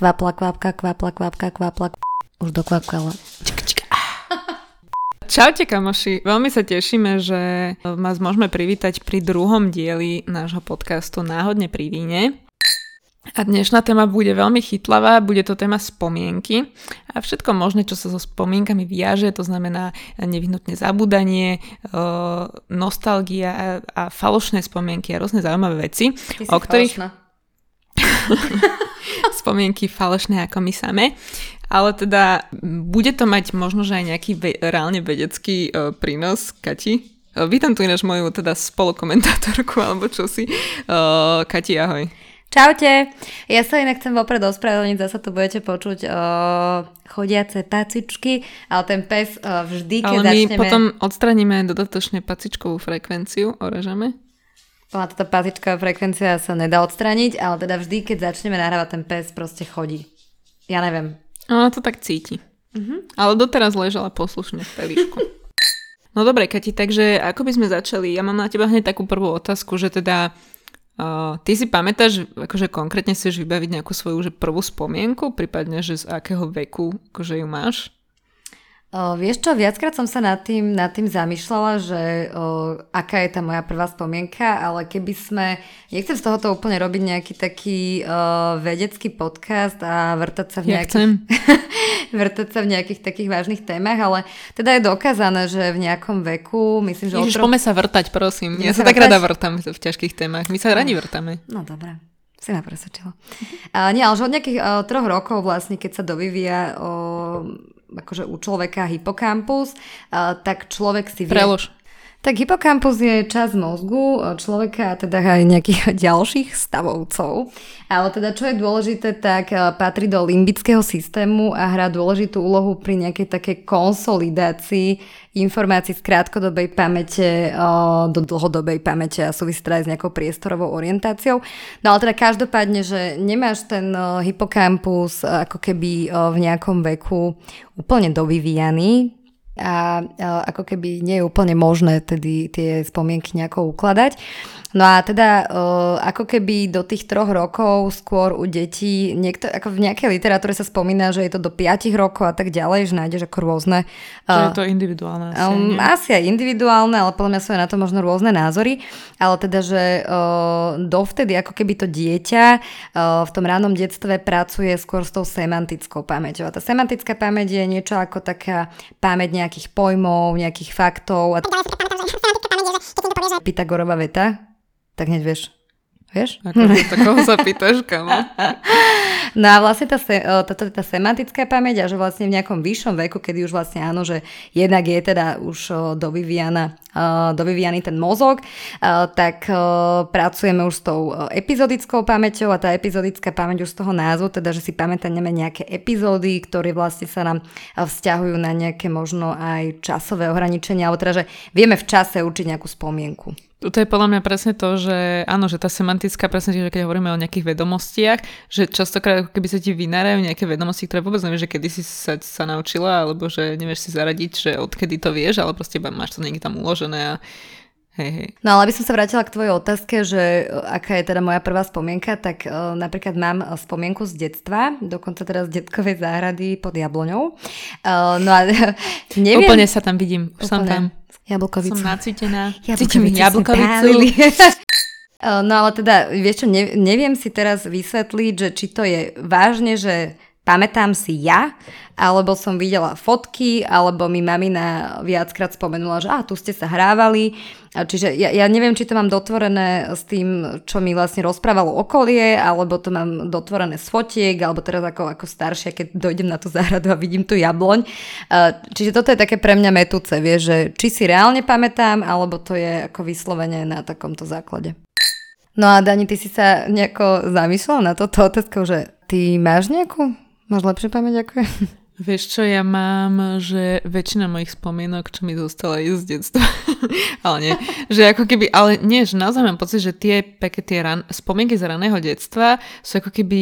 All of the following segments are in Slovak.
Kvapla, kvapka, kvapla, kvapka, kvapla. Už dokvapkala. Čaute kamoši, veľmi sa tešíme, že vás môžeme privítať pri druhom dieli nášho podcastu Náhodne pri víne. A dnešná téma bude veľmi chytlavá, bude to téma spomienky a všetko možné, čo sa so spomienkami viaže, to znamená nevyhnutne zabúdanie, nostalgia a falošné spomienky a rôzne zaujímavé veci, o ktorých... spomienky falošné ako my same. Ale teda bude to mať možno, že aj nejaký ve- reálne vedecký uh, prínos, Kati? Uh, vítam tu ináč moju teda spolukomentátorku alebo čosi. Uh, Kati, ahoj. Čaute, ja sa inak chcem vopred ospravedlniť, zase to budete počuť uh, chodiace pacičky, ale ten pes uh, vždy, keď ale my začneme... potom odstraníme dodatočne pacičkovú frekvenciu, orežeme. Ona táto pacičková frekvencia sa nedá odstraniť, ale teda vždy, keď začneme nahrávať, ten pes proste chodí. Ja neviem. Ona to tak cíti. Uh-huh. Ale doteraz ležala poslušne v pelíšku. no dobre, Kati, takže ako by sme začali? Ja mám na teba hneď takú prvú otázku, že teda uh, ty si pamätáš, akože konkrétne chceš vybaviť nejakú svoju že prvú spomienku, prípadne, že z akého veku akože ju máš? O, vieš čo, viackrát som sa nad tým, nad tým zamýšľala, že o, aká je tá moja prvá spomienka, ale keby sme, nechcem z tohoto úplne robiť nejaký taký o, vedecký podcast a vrtať sa v nejakých, ja vrtať sa v nejakých takých vážnych témach, ale teda je dokázané, že v nejakom veku, myslím, že... Ježiš, otro... sa vrtať, prosím. Ja sa tak rada vrtám v ťažkých témach. My sa radi vrtame. No dobré. Si ma presvedčila. Uh, nie, ale že od nejakých uh, troch rokov vlastne, keď sa dovyvíja uh, akože u človeka hypokampus, tak človek si vie... Prelož. Tak hypokampus je časť mozgu človeka a teda aj nejakých ďalších stavovcov. Ale teda čo je dôležité, tak patrí do limbického systému a hrá dôležitú úlohu pri nejakej takej konsolidácii informácií z krátkodobej pamäte do dlhodobej pamäte a súvisí teda aj s nejakou priestorovou orientáciou. No ale teda každopádne, že nemáš ten hypokampus ako keby v nejakom veku úplne dovyvíjaný, a, ako keby nie je úplne možné tedy tie spomienky nejako ukladať. No a teda ako keby do tých troch rokov skôr u detí, niekto, ako v nejakej literatúre sa spomína, že je to do 5 rokov a tak ďalej, že nájdeš ako rôzne... Že je to individuálne asi. Um, asi aj individuálne, ale podľa mňa sú aj na to možno rôzne názory. Ale teda, že dovtedy ako keby to dieťa v tom ránom detstve pracuje skôr s tou semantickou pamäťou. A tá semantická pamäť je niečo ako taká pamäť nejakých pojmov, nejakých faktov. A... Pythagorova veta, tak hneď vieš. Vieš? Ako, to koho sa pýtaš, kamo? No a vlastne tá, tá, tá, tá semantická pamäť a že vlastne v nejakom vyššom veku, kedy už vlastne áno, že jednak je teda už dovyvíjana, dovyvíjaný ten mozog, tak pracujeme už s tou epizodickou pamäťou a tá epizodická pamäť už z toho názvu, teda že si pamätáme nejaké epizódy, ktoré vlastne sa nám vzťahujú na nejaké možno aj časové ohraničenia, alebo teda, že vieme v čase určiť nejakú spomienku. To je podľa mňa presne to, že áno, že tá semantická presne, že keď hovoríme o nejakých vedomostiach, že častokrát keby sa ti vynárajú nejaké vedomosti, ktoré vôbec nevieš, že kedy si sa, sa naučila, alebo že nevieš si zaradiť, že odkedy to vieš, ale proste máš to niekde tam uložené a Hej, hej. No ale aby som sa vrátila k tvojej otázke, že aká je teda moja prvá spomienka, tak uh, napríklad mám spomienku z detstva, dokonca teraz z detkovej záhrady pod Jabloňou. Uh, no a neviem... Úplne sa tam vidím, už som tam. Jablkovicu. Som nacítená. Cítim jablkovicu. no ale teda, vieš čo, ne, neviem si teraz vysvetliť, že či to je vážne, že pamätám si ja, alebo som videla fotky, alebo mi mamina viackrát spomenula, že ah, tu ste sa hrávali. Čiže ja, ja neviem, či to mám dotvorené s tým, čo mi vlastne rozprávalo okolie, alebo to mám dotvorené z fotiek, alebo teraz ako, ako staršia, keď dojdem na tú záhradu a vidím tu jabloň. Čiže toto je také pre mňa metúce, vie, že či si reálne pamätám, alebo to je ako vyslovene na takomto základe. No a Dani, ty si sa nejako zamýšľala na toto otázku, že ty máš nejakú Máš lepšie pamäť ako ja? Vieš čo, ja mám, že väčšina mojich spomienok, čo mi zostala je z detstva. ale nie, že ako keby, ale nie, že naozaj mám pocit, že tie, také tie ran, spomienky z raného detstva sú ako keby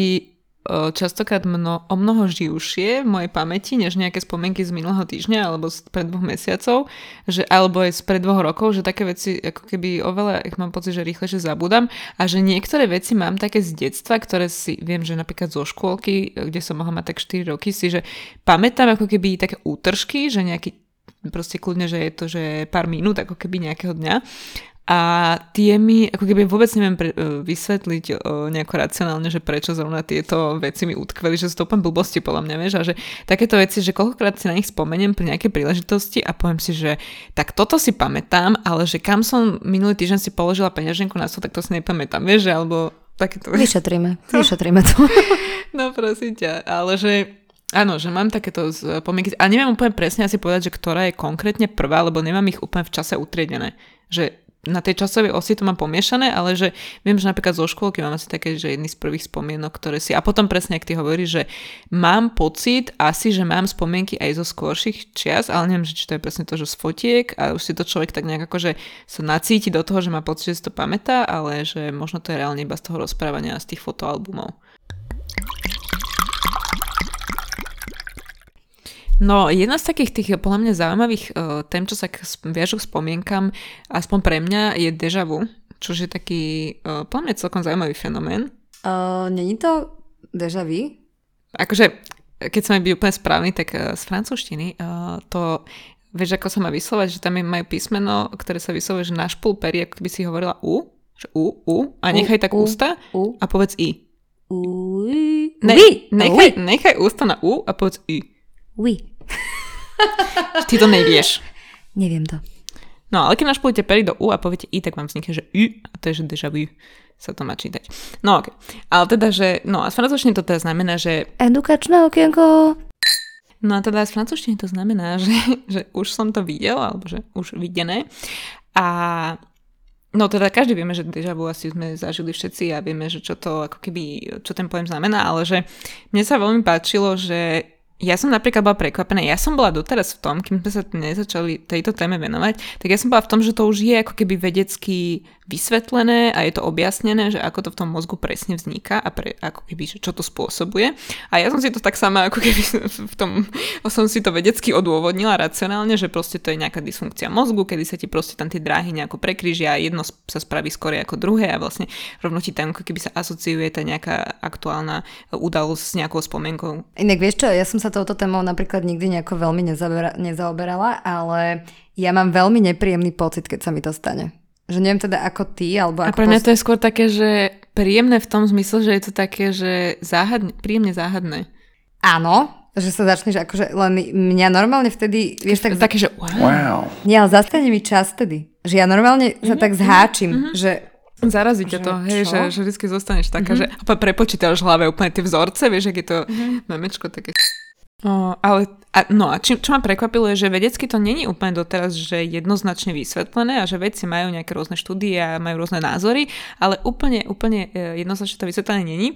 častokrát mno, o mnoho živšie v mojej pamäti, než nejaké spomienky z minulého týždňa alebo z pred dvoch mesiacov, že, alebo aj z pred dvoch rokov, že také veci ako keby oveľa, ich mám pocit, že rýchlejšie zabudám a že niektoré veci mám také z detstva, ktoré si viem, že napríklad zo škôlky, kde som mohla mať tak 4 roky, si, že pamätám ako keby také útržky, že nejaký proste kľudne, že je to, že pár minút ako keby nejakého dňa a tie mi, ako keby vôbec neviem pre, uh, vysvetliť uh, nejako racionálne, že prečo zrovna tieto veci mi utkveli, že sú to úplne blbosti podľa mňa, vieš, a že takéto veci, že koľkokrát si na nich spomeniem pri nejakej príležitosti a poviem si, že tak toto si pamätám, ale že kam som minulý týždeň si položila peňaženku na to, tak to si nepamätám, vieš, že alebo takéto... Vyšetríme, vyšetríme to. no prosím ťa, ale že Áno, že mám takéto spomienky. A neviem úplne presne asi povedať, že ktorá je konkrétne prvá, lebo nemám ich úplne v čase utriedené. Že na tej časovej osi to mám pomiešané, ale že viem, že napríklad zo škôlky mám asi také, že jedný z prvých spomienok, ktoré si... A potom presne, ak ty hovoríš, že mám pocit asi, že mám spomienky aj zo skôrších čias, ale neviem, že či to je presne to, že z fotiek a už si to človek tak nejak že sa nacíti do toho, že má pocit, že si to pamätá, ale že možno to je reálne iba z toho rozprávania z tých fotoalbumov. No, jedna z takých tých podľa mňa zaujímavých uh, tém, čo sa viažu k spomienkam, aspoň pre mňa, je deja vu, čo je taký uh, podľa mňa celkom zaujímavý fenomén. Uh, Není to deja vu? Akože, keď som byť úplne správny, tak uh, z francúzštiny uh, to vieš, ako sa má vyslovať, že tam majú písmeno, ktoré sa vyslovuje, že našpul pery, ako by si hovorila u, že u, u, a nechaj u, tak u, ústa u. a povedz i. U, ne, nechaj, nechaj ústa na u a povedz i. Oui. Ty to nevieš. Neviem to. No, ale keď našpolíte pery do U a poviete I, tak vám vznikne, že U, a to je, že deja vu sa to má čítať. No ok. Ale teda, že, no a z francúzštiny to teda znamená, že... Edukačné okienko. No a teda z francúzštiny to znamená, že, že už som to videl, alebo že už videné. A No teda každý vieme, že deja vu asi sme zažili všetci a vieme, že čo to ako keby, čo ten pojem znamená, ale že mne sa veľmi páčilo, že ja som napríklad bola prekvapená, ja som bola doteraz v tom, kým sme sa nezačali tejto téme venovať, tak ja som bola v tom, že to už je ako keby vedecky vysvetlené a je to objasnené, že ako to v tom mozgu presne vzniká a pre, ako keby, čo to spôsobuje. A ja som si to tak sama ako keby v tom, som si to vedecky odôvodnila racionálne, že proste to je nejaká dysfunkcia mozgu, kedy sa ti proste tam tie dráhy nejako prekrížia a jedno sa spraví skôr ako druhé a vlastne rovno ti tam ako keby sa asociuje tá nejaká aktuálna udalosť s nejakou spomienkou. Inak vieš čo, ja som sa touto témou napríklad nikdy nejako veľmi nezaoberala, ale ja mám veľmi nepríjemný pocit, keď sa mi to stane. Že neviem teda ako ty, alebo ako... A pre mňa to je skôr také, že príjemné v tom zmysle, že je to také, že záhadne, príjemne záhadné. Áno, že sa začneš akože, len mňa normálne vtedy, vieš, tak... Také, že wow. wow. Nie, ale zastane mi čas vtedy. Že ja normálne mm-hmm. sa mhm, tak zháčim, mm-hmm. že Zarazí ťa to, hej, že, že vždy zostaneš taká, mm-hmm. že opäť prepočítaš v hlave úplne tie vzorce, vieš, ak je to mm-hmm. memečko také... O, ale a, no a či, čo ma prekvapilo je, že vedecky to není úplne doteraz, že jednoznačne vysvetlené a že vedci majú nejaké rôzne štúdie a majú rôzne názory, ale úplne, úplne e, jednoznačne to vysvetlené není.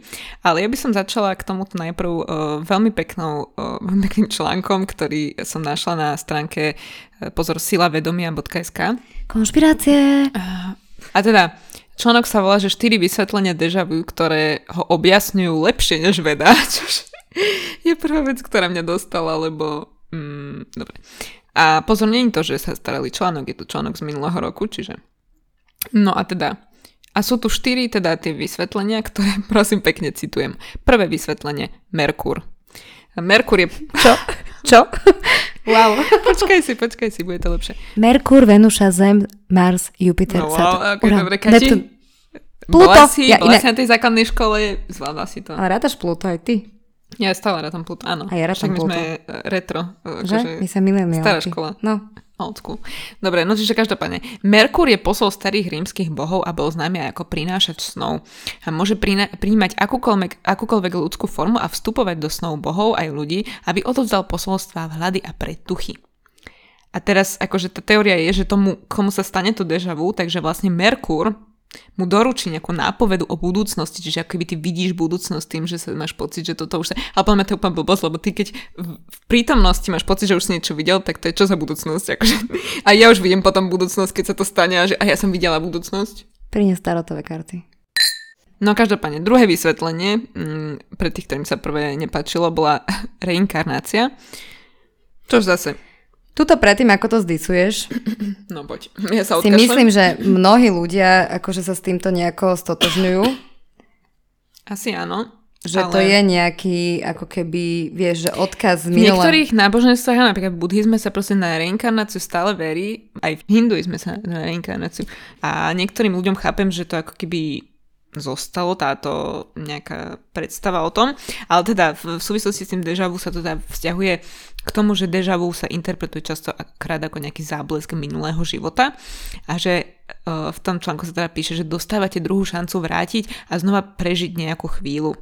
Ale ja by som začala k tomuto najprv uh, veľmi peknou, uh, pekným článkom, ktorý som našla na stránke uh, pozor silavedomia.sk Konšpirácie! Uh, a teda, článok sa volá, že 4 vysvetlenia deja vu, ktoré ho objasňujú lepšie než veda, čož je prvá vec, ktorá mňa dostala, lebo... Mm, dobre. A pozor, nie je to, že sa starali článok, je to článok z minulého roku, čiže... No a teda... A sú tu štyri teda tie vysvetlenia, ktoré prosím pekne citujem. Prvé vysvetlenie. Merkur. Merkur je... Čo? Čo? Wow. Počkaj si, počkaj si, bude to lepšie. Merkur, Venuša, Zem, Mars, Jupiter, no, wow, okay, dobre, Kati, Pluto. Bola si, ja, bola si na tej základnej škole, zvládla si to. A rátaš Pluto aj ty? Ja stále rátam Pluto, áno. A ja rátam Pluto. my sme e, retro. E, že? Akože my sme mileniálky. Stará škola. No. Old school. Dobre, no čiže každopádne. Merkur je posol starých rímskych bohov a bol známy ako prinášať snov. A môže príjmať akúkoľvek, akúkoľvek ľudskú formu a vstupovať do snov bohov aj ľudí, aby odovzdal posolstva, vhľady a predtuchy. A teraz akože tá teória je, že tomu, komu sa stane to deja vu, takže vlastne Merkur mu doručí nejakú nápovedu o budúcnosti, čiže ako keby ty vidíš budúcnosť tým, že sa máš pocit, že toto už sa... Ale podľa to je úplne blbosť, lebo ty keď v prítomnosti máš pocit, že už si niečo videl, tak to je čo za budúcnosť? Akože... A ja už vidím potom budúcnosť, keď sa to stane a že a ja som videla budúcnosť. Prinies starotové karty. No každopádne, druhé vysvetlenie, m, pre tých, ktorým sa prvé nepačilo, bola reinkarnácia. Čož zase, Tuto predtým, ako to zdisuješ, no poď, ja sa si myslím, že mnohí ľudia akože sa s týmto nejako stotožňujú. Asi áno. Že ale... to je nejaký, ako keby, vieš, že odkaz z V minula. niektorých náboženstvách, napríklad v buddhizme sa proste na reinkarnáciu stále verí, aj v hinduizme sa na reinkarnáciu. A niektorým ľuďom chápem, že to ako keby zostalo táto nejaká predstava o tom, ale teda v súvislosti s tým deja vu sa to teda vzťahuje k tomu, že deja vu sa interpretuje častokrát ako nejaký záblesk minulého života a že e, v tom článku sa teda píše, že dostávate druhú šancu vrátiť a znova prežiť nejakú chvíľu.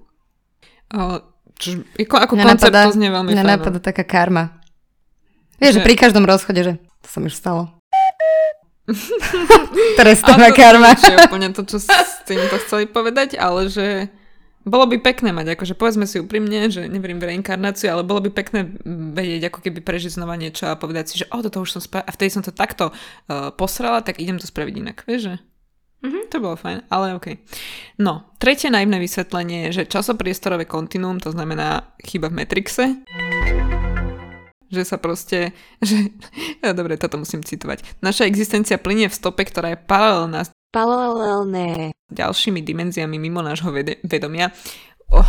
E, Čo, ako, ako koncept to znie veľmi Mňa fajn. napadá taká karma. Vieš, že Že- pri každom rozchode, že to sa mi už stalo. To karma. nie je úplne to, čo s týmto chceli povedať, ale že bolo by pekné mať, akože povedzme si úprimne, že neverím v reinkarnáciu, ale bolo by pekné vedieť, ako keby prežiť znova niečo a povedať si, že o, toto už som spravila a vtedy som to takto uh, posrala, tak idem to spraviť inak, vieš, že? Mhm, to bolo fajn, ale OK. No, tretie naivné vysvetlenie je, že časopriestorové kontinuum, to znamená chyba v Matrixe, že sa proste, že, ja, dobre, toto musím citovať. Naša existencia plinie v stope, ktorá je paralelná s Paralelné. ďalšími dimenziami mimo nášho vede- vedomia. Oh,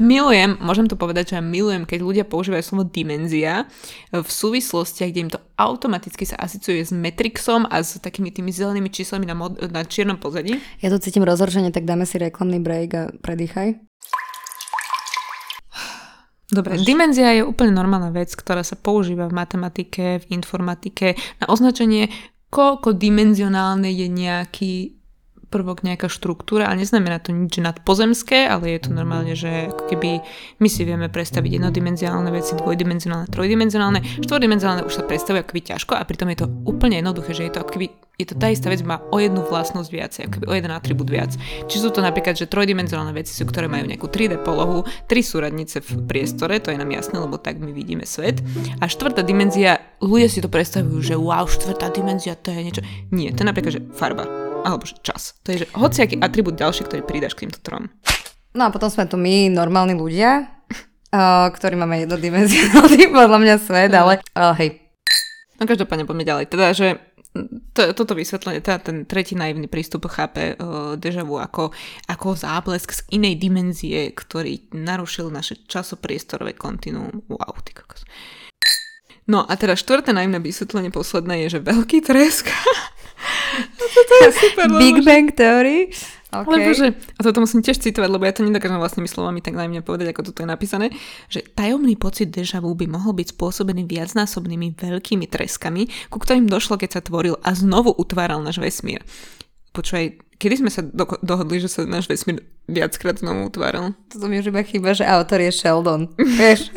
milujem, môžem to povedať, že ja milujem, keď ľudia používajú slovo dimenzia v súvislostiach, kde im to automaticky sa asociuje s Matrixom a s takými tými zelenými číslami na, mod- na čiernom pozadí. Ja to cítim rozhorčenie, tak dáme si reklamný break a predýchaj. Dobre, dimenzia je úplne normálna vec, ktorá sa používa v matematike, v informatike na označenie, koľko dimenzionálne je nejaký prvok, nejaká štruktúra a neznamená to nič nadpozemské, ale je to normálne, že ako keby my si vieme predstaviť jednodimenziálne veci, dvojdimenzionálne, trojdimenzionálne, štvordimenzionálne už sa predstavuje ako keby ťažko a pritom je to úplne jednoduché, že je to ako keby je to tá istá vec, má o jednu vlastnosť viac, ako keby o jeden atribút viac. Či sú to napríklad, že trojdimenzionálne veci sú, ktoré majú nejakú 3D polohu, tri súradnice v priestore, to je nám jasné, lebo tak my vidíme svet. A štvrtá dimenzia, ľudia si to predstavujú, že wow, štvrtá dimenzia, to je niečo. Nie, to je napríklad, že farba, alebo že čas. To je, že hociaký atribút ďalší, ktorý pridáš k týmto trom. No a potom sme tu my, normálni ľudia, uh, ktorí máme jednodimenzionálny podľa mňa svet, ale uh, hej. No každopádne poďme ďalej. Teda, že to, toto vysvetlenie, teda ten tretí naivný prístup chápe uh, deja vu ako, ako záblesk z inej dimenzie, ktorý narušil naše časopriestorové kontinuum. Wow, ty kokos. No a teda štvrté naivné vysvetlenie posledné je, že veľký tresk. toto je super, lebo Big že- Bang Theory. Okay. Lebo že, a toto musím tiež citovať, lebo ja to nedokážem vlastnými slovami tak najmne povedať, ako toto je napísané, že tajomný pocit deja vu by mohol byť spôsobený viacnásobnými veľkými treskami, ku ktorým došlo, keď sa tvoril a znovu utváral náš vesmír. Počúvaj, kedy sme sa do- dohodli, že sa náš vesmír viackrát znovu utváral? Toto mi už iba chýba, že autor je Sheldon. Vieš?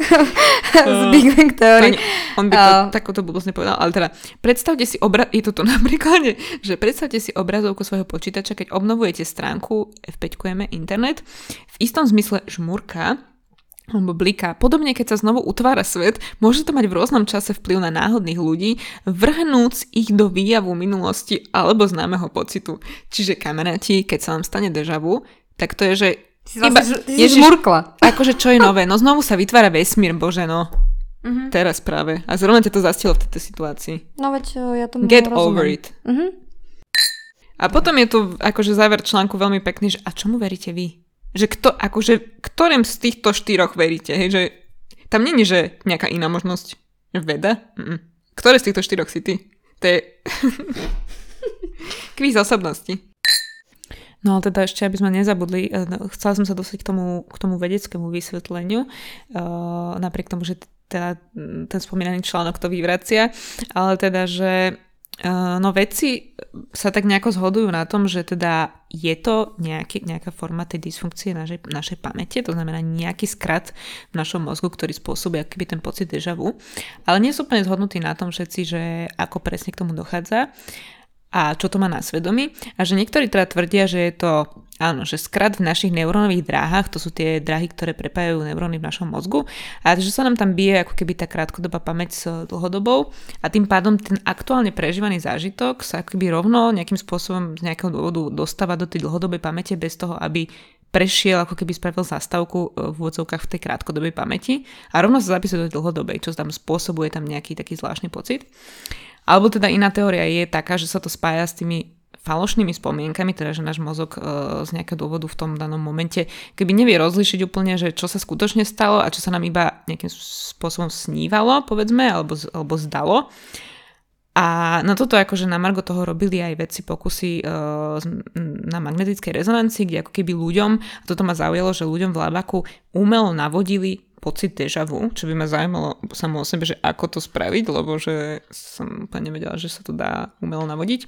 Z Big Bang Theory. Pani, on by to A- takúto blbosť nepovedal, ale teda predstavte si obraz, je to tu napríklad, že predstavte si obrazovku svojho počítača, keď obnovujete stránku, F5-kujeme internet, v istom zmysle žmurka, alebo bliká. Podobne, keď sa znovu utvára svet, môže to mať v rôznom čase vplyv na náhodných ľudí, vrhnúc ich do výjavu minulosti alebo známeho pocitu. Čiže kamaráti, keď sa vám stane deja vu, tak to je, že Si vlastne, iba- si Ježiš, žmurkla. Akože čo je nové? No znovu sa vytvára vesmír, bože no. Mhm. Teraz práve. A zrovna ťa to zastilo v tejto situácii. No veď o, ja tomu Get rozumiem. over it. Mhm. A potom je tu akože záver článku veľmi pekný, že a čomu veríte vy? Že kto, akože, ktorým z týchto štyroch veríte? Hej, že tam není, že nejaká iná možnosť. Veda? Mm-mm. Ktoré z týchto štyroch si ty? To je kvíz osobnosti. No ale teda ešte, aby sme nezabudli, eh, no, chcela som sa dostať k tomu, k tomu vedeckému vysvetleniu, uh, napriek tomu, že teda mm, ten spomínaný článok to vyvracia, ale teda, že no vedci sa tak nejako zhodujú na tom, že teda je to nejaký, nejaká forma tej dysfunkcie našej, našej pamäte, to znamená nejaký skrat v našom mozgu, ktorý spôsobuje akýby ten pocit deja vu, ale nie sú úplne zhodnutí na tom všetci, že ako presne k tomu dochádza. A čo to má na svedomí. A že niektorí teda tvrdia, že je to Áno, že skrat v našich neurónových dráhach, to sú tie dráhy, ktoré prepájajú neuróny v našom mozgu, a že sa nám tam bije ako keby tá krátkodobá pamäť s dlhodobou a tým pádom ten aktuálne prežívaný zážitok sa ako keby rovno nejakým spôsobom z nejakého dôvodu dostáva do tej dlhodobej pamäte bez toho, aby prešiel, ako keby spravil zastavku e, v úvodzovkách v tej krátkodobej pamäti a rovno sa zapisuje do dlhodobej, čo tam spôsobuje tam nejaký taký zvláštny pocit. Alebo teda iná teória je taká, že sa to spája s tými falošnými spomienkami, teda že náš mozog e, z nejakého dôvodu v tom danom momente, keby nevie rozlišiť úplne, že čo sa skutočne stalo a čo sa nám iba nejakým spôsobom snívalo, povedzme, alebo, alebo zdalo. A na toto akože na Margo toho robili aj vedci pokusy uh, na magnetickej rezonancii, kde ako keby ľuďom, a toto ma zaujalo, že ľuďom v labaku umelo navodili pocit deja vu, čo by ma zaujímalo samo o sebe, že ako to spraviť, lebo že som úplne nevedela, že sa to dá umelo navodiť.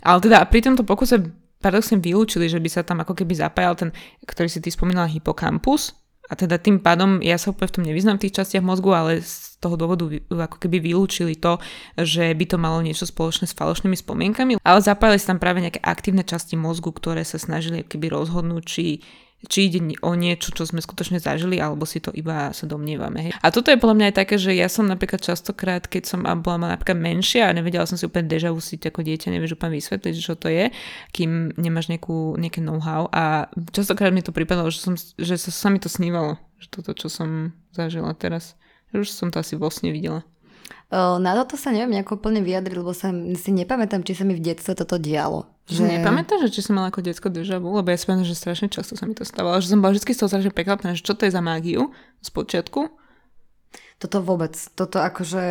Ale teda pri tomto pokuse paradoxne vylúčili, že by sa tam ako keby zapájal ten, ktorý si ty spomínala, hypokampus, a teda tým pádom, ja sa úplne v tom nevyznám v tých častiach mozgu, ale z toho dôvodu ako keby vylúčili to, že by to malo niečo spoločné s falošnými spomienkami, ale zapájali sa tam práve nejaké aktívne časti mozgu, ktoré sa snažili keby rozhodnúť, či či ide o niečo, čo sme skutočne zažili, alebo si to iba sa domnievame. Hej. A toto je podľa mňa aj také, že ja som napríklad častokrát, keď som bola napríklad menšia a nevedela som si úplne deja vu si ako dieťa, nevieš úplne vysvetliť, čo to je, kým nemáš nejakú, nejaké know-how. A častokrát mi to pripadalo, že, som, že sa, sa mi to snívalo, že toto, čo som zažila teraz. Už som to asi vo sne videla. Na toto sa neviem nejako úplne vyjadriť, lebo sa, si nepamätám, či sa mi v detstve toto dialo. Že... Nepamätáš, že či som mala ako detsko deja vu? Lebo ja si pamätám, že strašne často sa mi to stávalo. Že som bola vždy z toho strašne prekvapená, že čo to je za mágiu z počiatku toto vôbec, toto akože,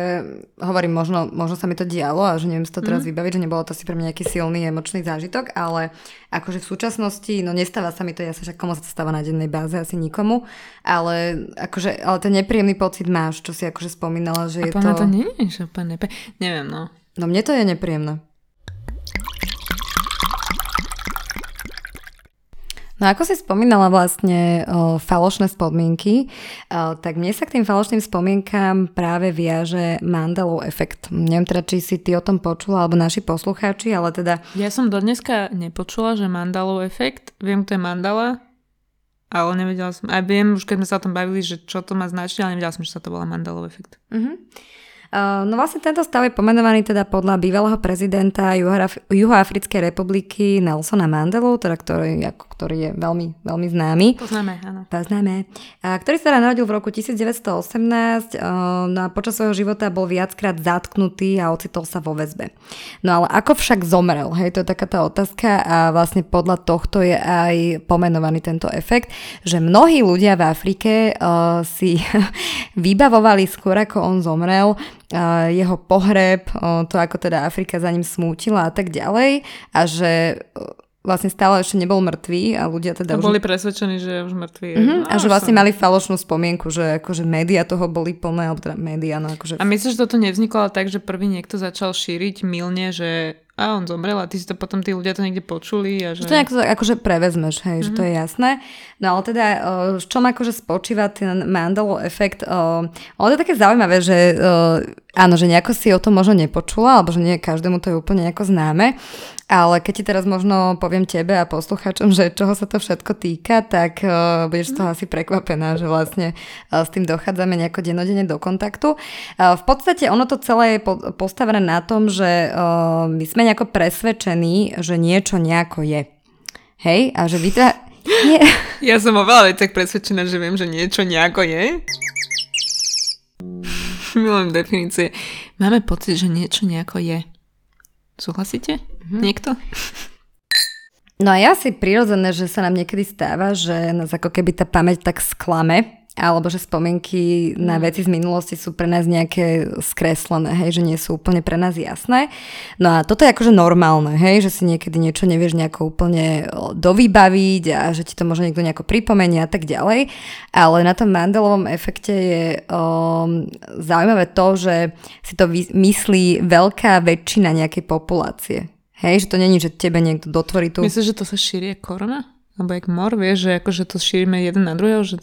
hovorím, možno, možno sa mi to dialo a že neviem si to teraz mm. vybaviť, že nebolo to si pre mňa nejaký silný emočný zážitok, ale akože v súčasnosti, no nestáva sa mi to, ja sa však komu sa to stáva na dennej báze, asi nikomu, ale akože, ale ten nepríjemný pocit máš, čo si akože spomínala, že a je to... to nie je, že úplne. Neviem, no. No mne to je nepríjemné. No ako si spomínala vlastne o, falošné spomienky, o, tak mne sa k tým falošným spomienkám práve viaže Mandalov efekt. Neviem teda, či si ty o tom počula, alebo naši poslucháči, ale teda... Ja som do dneska nepočula, že Mandalov efekt. Viem, to je Mandala, ale nevedela som... A viem, už keď sme sa o tom bavili, že čo to má značiť, ale nevedela som, že sa to volá Mandalov efekt. Uh-huh. No vlastne tento stav je pomenovaný teda podľa bývalého prezidenta Juhoafrickej republiky Nelsona Mandelu, teda ktorý, ako, ktorý je veľmi, veľmi známy. Poznáme, áno. Poznáme. A, ktorý sa teda narodil v roku 1918 no a počas svojho života bol viackrát zatknutý a ocitol sa vo väzbe. No ale ako však zomrel? Hej, to je taká tá otázka a vlastne podľa tohto je aj pomenovaný tento efekt, že mnohí ľudia v Afrike uh, si vybavovali skôr ako on zomrel jeho pohreb, to ako teda Afrika za ním smútila a tak ďalej a že vlastne stále ešte nebol mŕtvý a ľudia teda a už... boli presvedčení, že je už mŕtvý. Mm-hmm, a že vlastne mali falošnú spomienku, že akože média toho boli plné, alebo teda média, no akože... A myslíš, že toto nevzniklo tak, že prvý niekto začal šíriť milne, že a on zomrel a ty si to potom tí ľudia to niekde počuli. A že... To nejako akože prevezmeš, hej, mm-hmm. že to je mhm. jasné. No ale teda, v čom akože spočíva ten Mandelo efekt? Ono to je také zaujímavé, že áno, že nejako si o tom možno nepočula, alebo že nie každému to je úplne nejako známe, ale keď ti teraz možno poviem tebe a poslucháčom, že čoho sa to všetko týka, tak uh, budeš z toho asi prekvapená, že vlastne uh, s tým dochádzame nejako denodene do kontaktu. Uh, v podstate ono to celé je po- postavené na tom, že uh, my sme nejako presvedčení, že niečo nejako je. Hej? A že vy teda... Nie. Ja som o veľa veciach presvedčená, že viem, že niečo nejako je. Milujem definície. Máme pocit, že niečo nejako je. Súhlasíte? Mm-hmm. Niekto? No a ja si prirodzené, že sa nám niekedy stáva, že nás ako keby tá pamäť tak sklame alebo že spomienky na mm. veci z minulosti sú pre nás nejaké skreslené, hej, že nie sú úplne pre nás jasné. No a toto je akože normálne, hej, že si niekedy niečo nevieš nejako úplne dovybaviť a že ti to možno niekto nejako pripomenie a tak ďalej. Ale na tom Mandelovom efekte je um, zaujímavé to, že si to myslí veľká väčšina nejakej populácie. Hej, že to není, že tebe niekto dotvorí tu... Myslíš, že to sa šírie korona? Alebo jak mor, vieš, že akože to šírime jeden na druhého, že,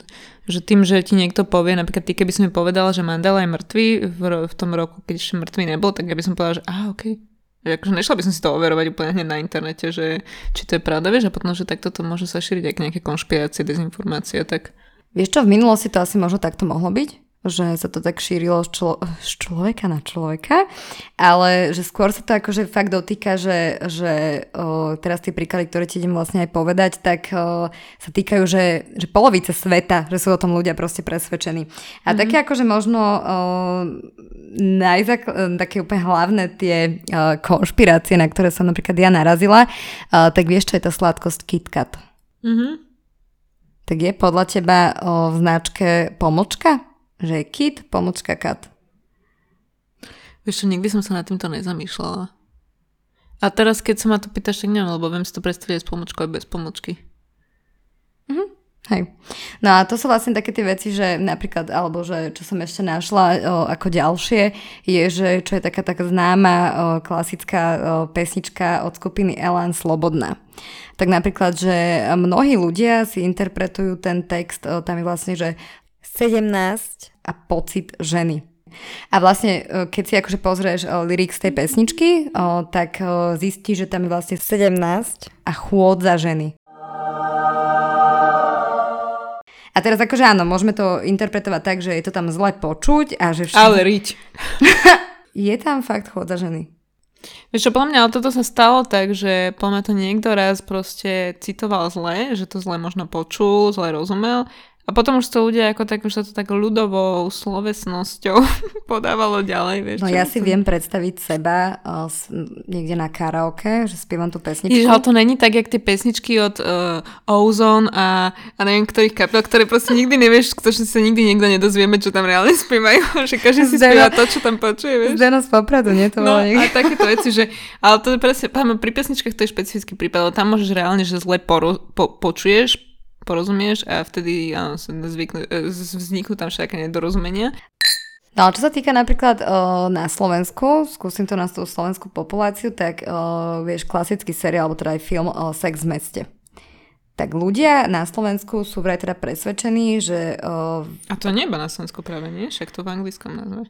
že tým, že ti niekto povie, napríklad ty, keby som mi povedala, že Mandela je mŕtvý v, v tom roku, keď ešte mŕtvý nebol, tak ja by som povedala, že aha, okej. Okay. Že akože nešla by som si to overovať úplne hneď na internete, že či to je pravda, vieš, a potom, že takto to môže sa šíriť aj nejaké konšpirácie, dezinformácie, tak... Vieš čo, v minulosti to asi možno takto mohlo byť? Že sa to tak šírilo z, člo- z človeka na človeka, ale že skôr sa to akože fakt dotýka, že, že o, teraz tie príklady, ktoré ti idem vlastne aj povedať, tak o, sa týkajú, že, že polovice sveta, že sú o tom ľudia proste presvedčení. A mm-hmm. také akože možno o, najzak- také úplne hlavné tie o, konšpirácie, na ktoré som napríklad ja narazila, o, tak vieš, čo je tá sladkosť KitKat? Mm-hmm. Tak je podľa teba o, v značke pomočka? Že je kit, pomočka kat. Vieš čo, nikdy som sa nad týmto nezamýšľala. A teraz, keď sa ma to pýtaš, tak neviem, lebo viem si to predstaviť s pomočkou aj bez pomočky. Mhm. Hej. No a to sú vlastne také tie veci, že napríklad, alebo že čo som ešte našla o, ako ďalšie, je, že čo je taká taká známa o, klasická o, pesnička od skupiny Elan Slobodná. Tak napríklad, že mnohí ľudia si interpretujú ten text, o, tam je vlastne, že 17 a pocit ženy. A vlastne, e, keď si akože pozrieš e, lyrics tej pesničky, o, tak zistíš, že tam je vlastne 17 a chôdza ženy. A teraz akože áno, môžeme to interpretovať tak, že je to tam zle počuť a že všetko... Ale riť. je tam fakt chôdza ženy. Vieš čo, podľa mňa, ale toto sa stalo tak, že podľa mňa to niekto raz proste citoval zle, že to zle možno počul, zle rozumel a potom už to ľudia ako tak, už sa to tak ľudovou slovesnosťou podávalo ďalej. Vieš, no ja si to... viem predstaviť seba uh, niekde na karaoke, že spievam tú pesničku. Jež, ale to není tak, jak tie pesničky od uh, Ozone a, a neviem ktorých kapel, ktoré proste nikdy nevieš, že sa nikdy niekto nedozvieme, čo tam reálne spievajú. že každý si spieva to, čo tam počuje, vieš. Zdeno z Popradu, nie? To no, a takéto veci, že, ale to je presne, pri pesničkách to je špecifický prípad, tam môžeš reálne, že zle poro, po, počuješ, porozumieš a vtedy áno, zvyknú, e, vzniknú tam všetké nedorozumenia. No ale čo sa týka napríklad o, na Slovensku, skúsim to na tú slovenskú populáciu, tak o, vieš, klasický seriál, alebo teda aj film o Sex v meste. Tak ľudia na Slovensku sú vraj teda presvedčení, že... O, A to nie na Slovensku práve, nie? Však to v anglickom nazve.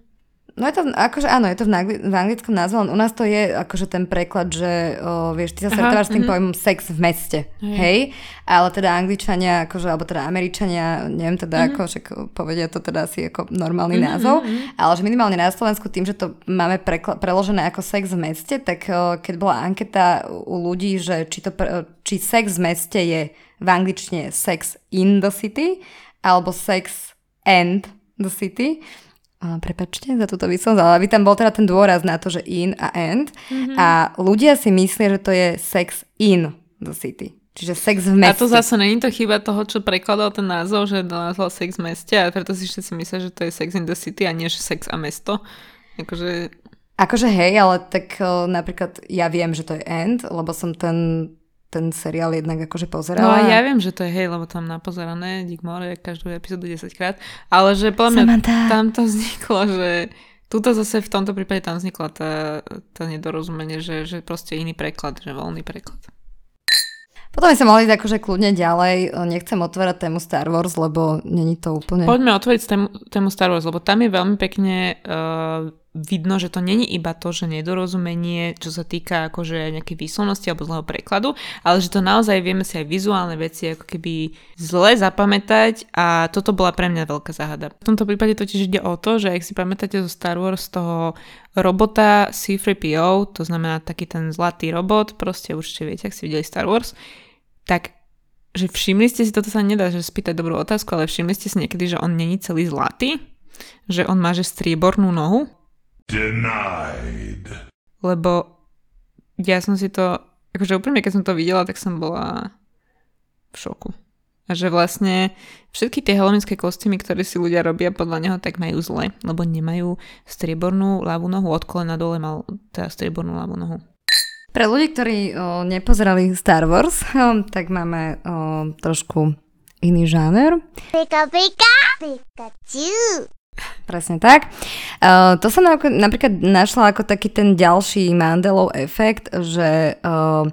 No je to, akože áno, je to v, angli- v anglickom názve, u nás to je akože ten preklad, že o, vieš, ty sa stretávaš s tým mm-hmm. pojmom sex v meste, hej. hej, ale teda angličania, akože, alebo teda američania, neviem teda mm-hmm. ako, však povedia to teda asi ako normálny mm-hmm. názov, ale že minimálne na Slovensku tým, že to máme prekla- preložené ako sex v meste, tak o, keď bola anketa u ľudí, že či, to pre- či sex v meste je v angličtine sex in the city, alebo sex and the city, a prepačte za túto výslednosť, ale aby tam bol teda ten dôraz na to, že in a end. Mm-hmm. A ľudia si myslia, že to je sex in the city. Čiže sex v meste. A to zase není to chyba toho, čo prekladal ten názov, že nazval sex v meste a preto si všetci myslia, že to je sex in the city a nie, že sex a mesto. Akože... Akože hej, ale tak uh, napríklad ja viem, že to je end, lebo som ten ten seriál jednak akože pozerala. No a ja viem, že to je hej, lebo tam napozerané Dick More každú epizódu 10 krát, ale že podľa mňa tam to vzniklo, že Tuto zase v tomto prípade tam vznikla tá, tá nedorozumenie, že, že proste iný preklad, že voľný preklad. Potom sme sa mohli akože kľudne ďalej, nechcem otvárať tému Star Wars, lebo není to úplne... Poďme otvoriť tému, tému Star Wars, lebo tam je veľmi pekne uh, vidno, že to není iba to, že nedorozumenie, čo sa týka akože nejakej výslovnosti alebo zlého prekladu, ale že to naozaj vieme si aj vizuálne veci ako keby zle zapamätať a toto bola pre mňa veľká záhada. V tomto prípade totiž ide o to, že ak si pamätáte zo Star Wars toho robota C-3PO, to znamená taký ten zlatý robot, proste určite viete, ak si videli Star Wars, tak že všimli ste si, toto sa nedá že spýtať dobrú otázku, ale všimli ste si niekedy, že on není celý zlatý? Že on má že striebornú nohu? Denied. Lebo ja som si to, akože úprimne, keď som to videla, tak som bola v šoku. A že vlastne všetky tie helovinské kostýmy, ktoré si ľudia robia podľa neho, tak majú zle, lebo nemajú striebornú ľavú nohu, od kolena dole mal teda striebornú ľavú nohu. Pre ľudí, ktorí o, nepozerali Star Wars, o, tak máme o, trošku iný žáner. Pika, pika, Pikachu. Presne tak. Uh, to som napríklad našla ako taký ten ďalší Mandelov efekt, že uh,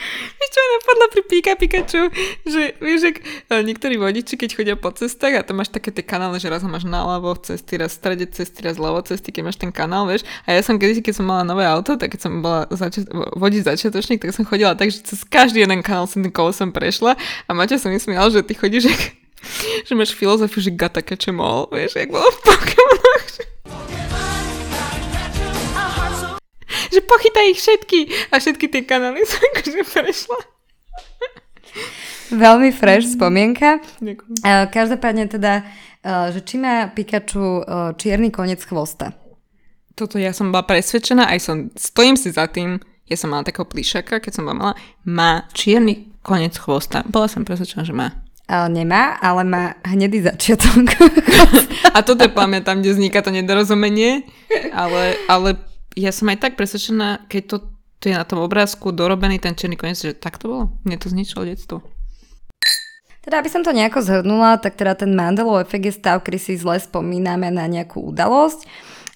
Vieš, čo napadlo pri Pika Pikachu, že vieš, ak e, niektorí vodiči, keď chodia po cestách a tam máš také tie kanály, že raz máš naľavo cesty, raz v strede cesty, raz ľavo cesty, keď máš ten kanál, vieš. A ja som kedysi, keď som mala nové auto, tak keď som bola začiat- vodič začiatočník, tak som chodila tak, že cez každý jeden kanál som tým kolesom prešla a Maťa som myslela, že ty chodíš, že, že máš filozofiu, že gata kečemol, vieš, jak bolo v Pokémonoch. že pochytaj ich všetky a všetky tie kanály som akože prešla. Veľmi fresh spomienka. Ďakujem. E, Každopádne teda, e, že či má Pikachu e, čierny koniec chvosta? Toto ja som bola presvedčená, aj som, stojím si za tým, ja som mala takého plíšaka, keď som bola malá, má čierny koniec chvosta. Bola som presvedčená, že má. Nemá, ale má hnedý začiatok. A toto tam, kde vzniká to nedorozumenie, ale, ale ja som aj tak presvedčená, keď to, to je na tom obrázku dorobený ten čierny koniec, že tak to bolo. Mne to zničilo detstvo. Teda, aby som to nejako zhrnula, tak teda ten Mandelov efekt je stav, kedy si zle spomíname na nejakú udalosť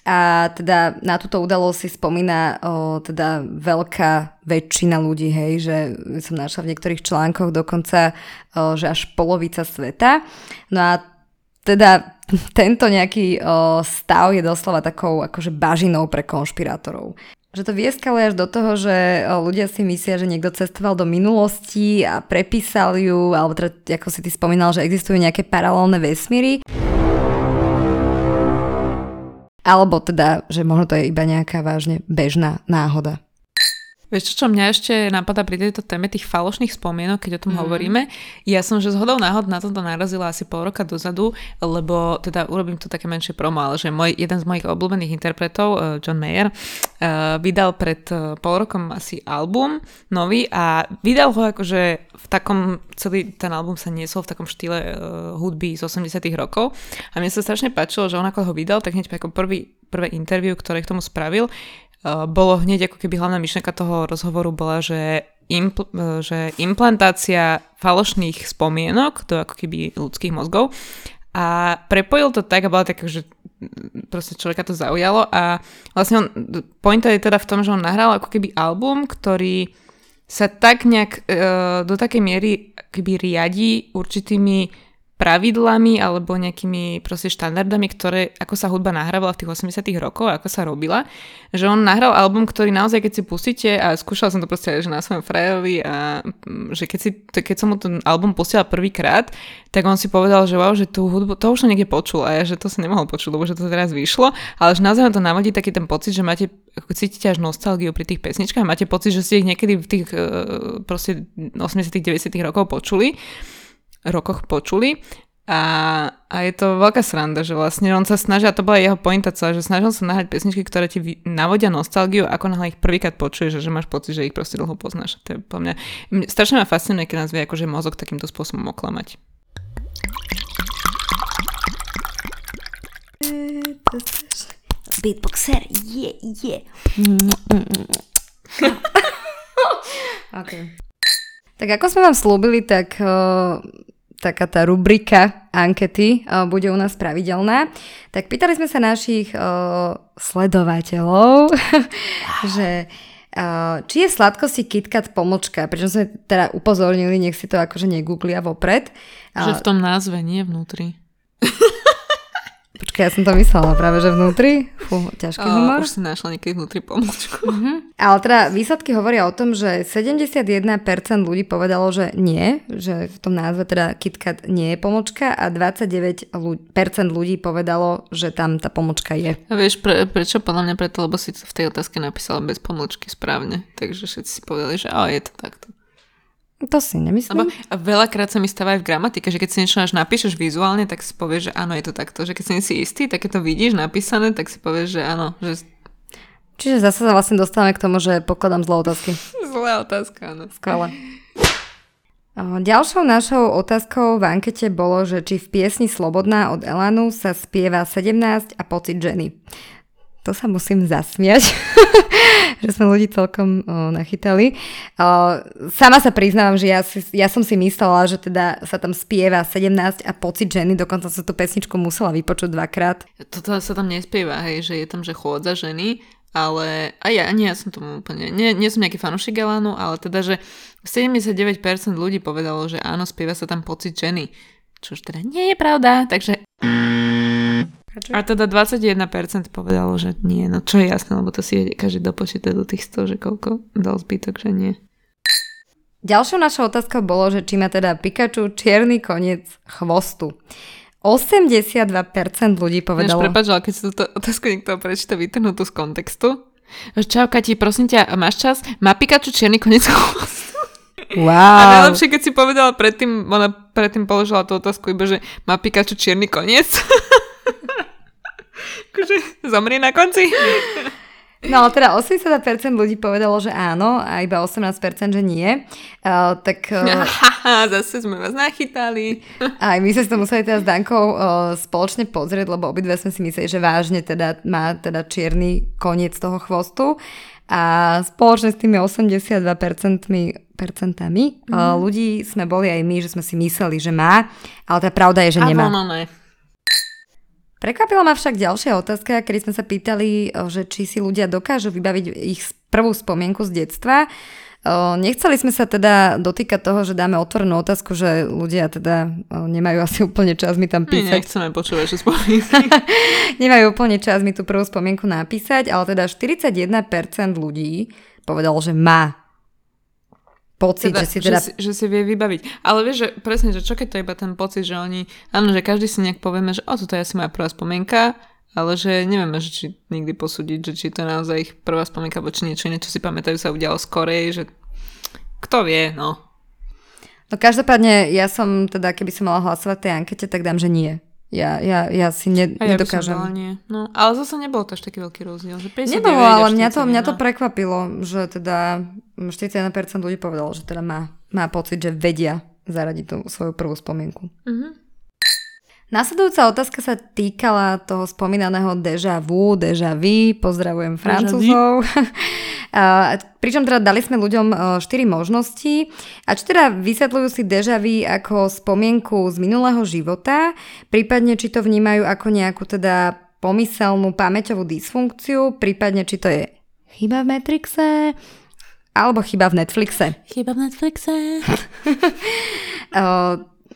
a teda na túto udalosť si spomína o, teda veľká väčšina ľudí, hej, že som našla v niektorých článkoch dokonca, o, že až polovica sveta. No a teda tento nejaký o, stav je doslova takou akože bažinou pre konšpirátorov. Že to vieskalo až do toho, že ľudia si myslia, že niekto cestoval do minulosti a prepísal ju, alebo teda, ako si ty spomínal, že existujú nejaké paralelné vesmíry. Alebo teda, že možno to je iba nejaká vážne bežná náhoda. Vieš čo, čo mňa ešte napadá pri tejto téme tých falošných spomienok, keď o tom mm. hovoríme. Ja som, že zhodou náhod na tomto narazila asi pol roka dozadu, lebo teda urobím tu také menšie promo, ale že môj, jeden z mojich obľúbených interpretov, uh, John Mayer, uh, vydal pred uh, pol rokom asi album nový a vydal ho akože v takom, celý ten album sa niesol v takom štýle hudby z 80 rokov a mne sa strašne páčilo, že on ako ho vydal, tak hneď ako prvý, prvé interview, ktoré k tomu spravil, Eh, bolo hneď ako keby hlavná myšlenka toho rozhovoru bola, že, impl- eh, že implantácia falošných spomienok do ako keby ľudských mozgov. A prepojil to tak a bola tak, že proste človeka to zaujalo a vlastne on, pointa je teda v tom, že on nahral ako keby album, ktorý sa tak nejak e, do takej miery keby riadi určitými pravidlami alebo nejakými proste štandardami, ktoré, ako sa hudba nahrávala v tých 80 rokoch, ako sa robila, že on nahral album, ktorý naozaj, keď si pustíte a skúšala som to proste že na svojom frajovi a mm, že keď, si, keď som mu ten album pustila prvýkrát, tak on si povedal, že wow, že tú hudbu, to už som niekde počul a ja, že to som nemohol počuť, lebo že to teraz vyšlo, ale že naozaj to navodí taký ten pocit, že máte, cítite až nostalgiu pri tých pesničkách, máte pocit, že ste ich niekedy v tých uh, proste 80 90 rokov počuli rokoch počuli. A, a je to veľká sranda, že vlastne on sa snaží, a to bola jeho pointa celá, že snažil sa nahrať pesničky, ktoré ti navodia nostalgiu, ako náhle ich prvýkrát počuješ, že, že máš pocit, že ich proste dlho poznáš. To je po mňa, strašne ma fascinuje, keď nás vie akože mozog takýmto spôsobom oklamať. Beatboxer, je, je. okay. Tak ako sme vám slúbili, tak uh, taká tá rubrika ankety uh, bude u nás pravidelná. Tak pýtali sme sa našich uh, sledovateľov, že uh, či je sladkosti KitKat pomočka, pričom sme teda upozornili, nech si to akože negooglia vopred. Že v tom názve, nie vnútri. Počkaj, ja som to myslela práve, že vnútri. Fú, ťažký uh, humor. Už si našla niekedy vnútri pomočku. Uh-huh. Ale teda výsledky hovoria o tom, že 71% ľudí povedalo, že nie, že v tom názve teda KitKat nie je pomočka a 29% ľudí povedalo, že tam tá pomočka je. A vieš pre, prečo? Podľa mňa preto, lebo si v tej otázke napísala bez pomočky správne. Takže všetci si povedali, že a je to takto. To si nemyslím. Lebo veľakrát sa mi stáva aj v gramatike, že keď si niečo napíšeš vizuálne, tak si povieš, že áno, je to takto. Že keď si nie si istý, tak keď to vidíš napísané, tak si povieš, že áno. Že... Čiže zase sa vlastne dostávame k tomu, že pokladám zlé otázky. Zlé otázka, áno. Skvelé. Ďalšou našou otázkou v ankete bolo, že či v piesni Slobodná od Elanu sa spieva 17 a pocit ženy to sa musím zasmiať, že sme ľudí celkom o, nachytali. O, sama sa priznávam, že ja, si, ja som si myslela, že teda sa tam spieva 17 a pocit ženy, dokonca som tú pesničku musela vypočuť dvakrát. Toto sa tam nespieva, hej, že je tam, že chôdza ženy ale a ja, nie, ja som tomu úplne, nie, nie som nejaký fanúšik Elánu, ale teda, že 79% ľudí povedalo, že áno, spieva sa tam pocit ženy. Čo už teda nie je pravda, takže... A teda 21% povedalo, že nie, no čo je jasné, lebo to si každý dopočíta do tých 100, že koľko dal zbytok, že nie. Ďalšou našou otázkou bolo, že či má teda Pikachu čierny koniec chvostu. 82% ľudí povedalo... Než prepáč, ale keď si túto otázku niekto prečíta vytrhnutú z kontextu. Čau, Kati, prosím ťa, máš čas? Má Pikachu čierny koniec Wow. A najlepšie, keď si povedala predtým, ona predtým položila tú otázku iba, že má Pikachu čierny koniec. akože zomrie na konci. No ale teda 80% ľudí povedalo, že áno a iba 18% že nie. Uh, tak... Uh, zase sme vás nachytali. Aj my sme to museli teda s Dankou uh, spoločne pozrieť, lebo obidve sme si mysleli, že vážne teda má teda čierny koniec toho chvostu. A spoločne s tými 82% percentami mm. uh, ľudí sme boli aj my, že sme si mysleli, že má, ale tá pravda je, že nemá. No, ne. Prekvapila ma však ďalšia otázka, kedy sme sa pýtali, že či si ľudia dokážu vybaviť ich prvú spomienku z detstva. Nechceli sme sa teda dotýkať toho, že dáme otvorenú otázku, že ľudia teda nemajú asi úplne čas mi tam písať. My nechceme počúvať, že spomienky. nemajú úplne čas mi tú prvú spomienku napísať, ale teda 41% ľudí povedalo, že má pocit, teda, že si teda... Že, že si vie vybaviť. Ale vieš, že presne, že čo keď to je iba ten pocit, že oni, áno, že každý si nejak povieme, že o, toto je asi moja prvá spomienka, ale že nevieme, že či nikdy posúdiť, že či to je naozaj ich prvá spomienka, alebo či niečo, niečo si pamätajú sa udialo skorej, že kto vie, no. No každopádne, ja som teda, keby som mala hlasovať tej ankete, tak dám, že nie. Ja, ja, ja si ne, a ja nedokážem. By som nie. No, ale zase nebolo to až taký veľký rozdiel. Že Nebolo, ale mňa to, mňa to prekvapilo, že teda 41% ľudí povedalo, že teda má, má pocit, že vedia zaradiť tú svoju prvú spomienku. Uh-huh. Následujúca otázka sa týkala toho spomínaného deja vu, deja vu, pozdravujem francúzov. Pričom teda dali sme ľuďom 4 možnosti a či teda vysvetľujú si deja vu ako spomienku z minulého života, prípadne či to vnímajú ako nejakú teda pomyselnú pamäťovú dysfunkciu, prípadne či to je chyba v Matrixe, alebo chyba v Netflixe. Chyba v Netflixe.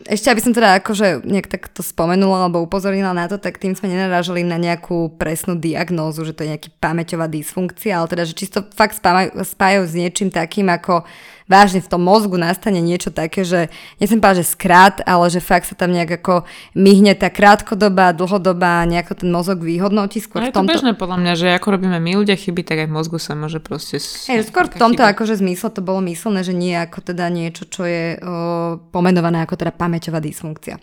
Ešte aby som teda akože nejak tak to spomenula alebo upozornila na to, tak tým sme nenarážali na nejakú presnú diagnózu, že to je nejaký pamäťová dysfunkcia, ale teda, že čisto fakt spájajú s niečím takým ako vážne v tom mozgu nastane niečo také, že nechcem povedať, že skrát, ale že fakt sa tam nejak ako myhne tá krátkodobá, dlhodobá, nejako ten mozog vyhodnotí. Skôr je to tomto... bežné podľa mňa, že ako robíme my ľudia chyby, tak aj v mozgu sa môže proste... Hej, skôr v tomto chyba. akože zmysle to bolo myslené, že nie ako teda niečo, čo je o, pomenované ako teda pamäťová dysfunkcia.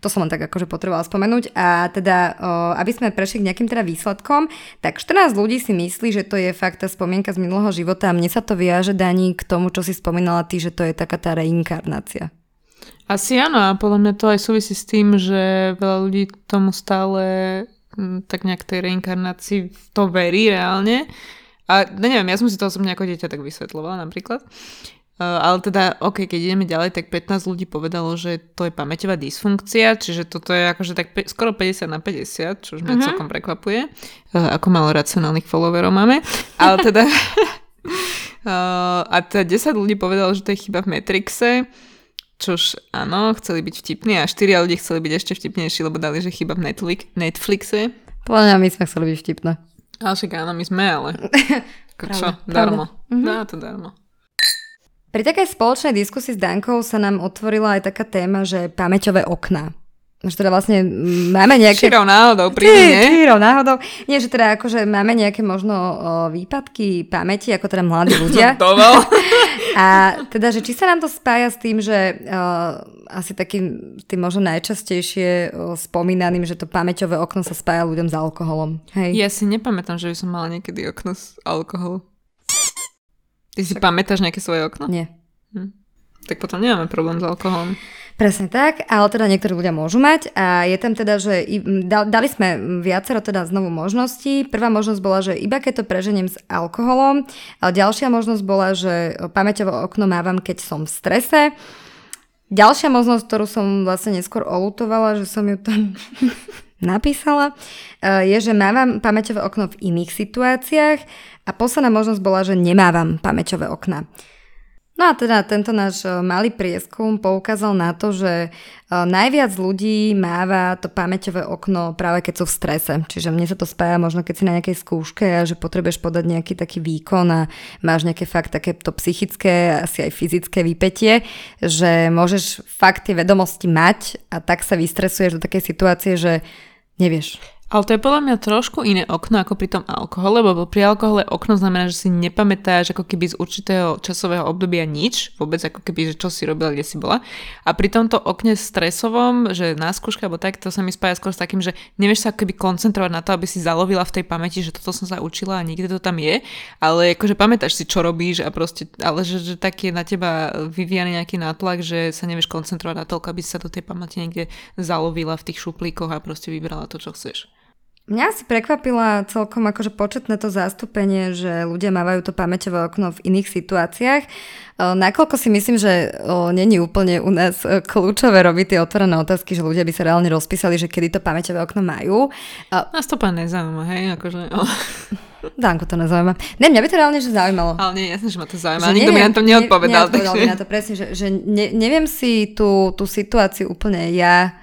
To som len tak akože potrebovala spomenúť. A teda, aby sme prešli k nejakým teda výsledkom, tak 14 ľudí si myslí, že to je fakt tá spomienka z minulého života a mne sa to viaže, Dani, k tomu, čo si spomínala ty, že to je taká tá reinkarnácia. Asi áno, a podľa mňa to aj súvisí s tým, že veľa ľudí tomu stále tak nejak tej reinkarnácii to verí reálne. A neviem, ja som si to osobne ako dieťa tak vysvetlovala napríklad. Eh, ale teda, ok, keď ideme ďalej, tak 15 ľudí povedalo, že to je pamäťová dysfunkcia, čiže toto je akože tak pe- skoro 50 na 50, čo už mňa uh-huh. celkom prekvapuje, uh, ako malo racionálnych followerov máme. Ale teda, uh, a teda 10 ľudí povedalo, že to je chyba v Matrixe, čož áno, chceli byť vtipní a 4 ľudí chceli byť ešte vtipnejší, lebo dali, že chyba v Netflix, Netflixe. Podľa mňa my sme chceli byť vtipné. Ale však áno, my sme, ale čo, darmo. Dá to darmo. Pri takej spoločnej diskusii s Dankou sa nám otvorila aj taká téma, že pamäťové okná. Že teda vlastne máme nejaké... Čírov náhodou príde, nie? Čírov náhodou. Nie, že teda akože máme nejaké možno výpadky pamäti, ako teda mladí ľudia. A teda, že či sa nám to spája s tým, že uh, asi takým tým možno najčastejšie uh, spomínaným, že to pamäťové okno sa spája ľuďom s alkoholom. Hej. Ja si nepamätám, že by som mala niekedy okno s alkoholom. Ty si tak... pamätáš nejaké svoje okno? Nie. Hm. Tak potom nemáme problém s alkoholom. Presne tak, ale teda niektorí ľudia môžu mať a je tam teda, že dali sme viacero teda znovu možností. Prvá možnosť bola, že iba keď to preženiem s alkoholom, ale ďalšia možnosť bola, že pamäťové okno mávam, keď som v strese. Ďalšia možnosť, ktorú som vlastne neskôr olutovala, že som ju tam napísala, je, že mávam pamäťové okno v iných situáciách a posledná možnosť bola, že nemávam pamäťové okna. No a teda tento náš e, malý prieskum poukázal na to, že e, najviac ľudí máva to pamäťové okno práve keď sú v strese. Čiže mne sa to spája možno keď si na nejakej skúške a že potrebuješ podať nejaký taký výkon a máš nejaké fakt takéto psychické, asi aj fyzické vypetie, že môžeš fakt tie vedomosti mať a tak sa vystresuješ do takej situácie, že nevieš. Ale to je podľa mňa trošku iné okno ako pri tom alkohole, lebo pri alkohole okno znamená, že si nepamätáš ako keby z určitého časového obdobia nič, vôbec ako keby, že čo si robila, kde si bola. A pri tomto okne stresovom, že na skúške alebo tak, to sa mi spája skôr s takým, že nevieš sa ako keby koncentrovať na to, aby si zalovila v tej pamäti, že toto som sa učila a niekde to tam je, ale akože pamätáš si, čo robíš a proste, ale že, že tak je na teba vyvíjaný nejaký nátlak, že sa nevieš koncentrovať na toľko, aby si sa do tej pamäti niekde zalovila v tých šuplíkoch a proste vybrala to, čo chceš. Mňa si prekvapila celkom akože početné to zastúpenie, že ľudia mávajú to pamäťové okno v iných situáciách. Nakoľko si myslím, že není úplne u nás e, kľúčové robiť tie otvorené otázky, že ľudia by sa reálne rozpísali, že kedy to pamäťové okno majú. Nás to pán nezaujíma, hej? Akože, oh. Danko to nezaujíma. Ne, mňa by to reálne že zaujímalo. Ale nie, jasne, že ma to zaujíma. Že Nikto neviem, mi na to neodpovedal. Ne, neodpovedal takže... mi na to presne, že, že ne, neviem si tú, tú situáciu úplne ja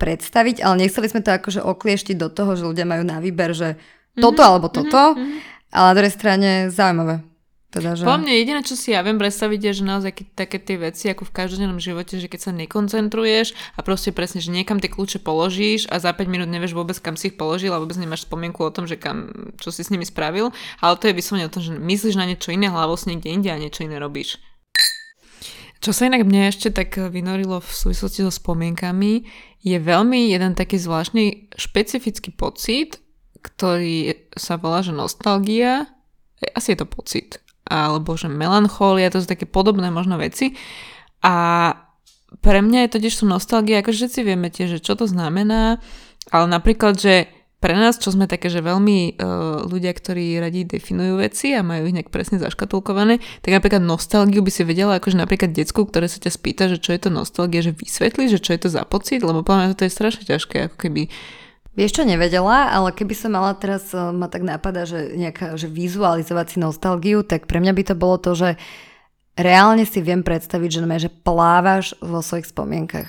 predstaviť, ale nechceli sme to akože oklieštiť do toho, že ľudia majú na výber, že mm-hmm. toto alebo toto, mm-hmm. ale na druhej strane zaujímavé. Teda, že... Po mne jediné, čo si ja viem predstaviť, je, že naozaj keď, také tie veci ako v každodennom živote, že keď sa nekoncentruješ a proste presne, že niekam tie kľúče položíš a za 5 minút nevieš vôbec, kam si ich položil a vôbec nemáš spomienku o tom, že kam, čo si s nimi spravil, ale to je vyslovene o tom, že myslíš na niečo iné, hlavou si niekde inde a niečo iné robíš. Čo sa inak mne ešte tak vynorilo v súvislosti so spomienkami, je veľmi jeden taký zvláštny špecifický pocit, ktorý sa volá, že nostalgia. E, asi je to pocit. Alebo že melanchólia, to sú také podobné možno veci. A pre mňa je totiž sú nostalgia, ako všetci vieme tiež, že čo to znamená, ale napríklad, že pre nás, čo sme také, že veľmi uh, ľudia, ktorí radi definujú veci a majú ich nejak presne zaškatulkované, tak napríklad nostalgiu by si vedela, akože napríklad decku, ktoré sa ťa spýta, že čo je to nostalgia, že vysvetli, že čo je to za pocit, lebo podľa mňa to je strašne ťažké, ako keby Vieš čo, nevedela, ale keby som mala teraz, uh, ma tak napadá, že nejaká, že vizualizovať si nostalgiu, tak pre mňa by to bolo to, že reálne si viem predstaviť, že, že plávaš vo svojich spomienkach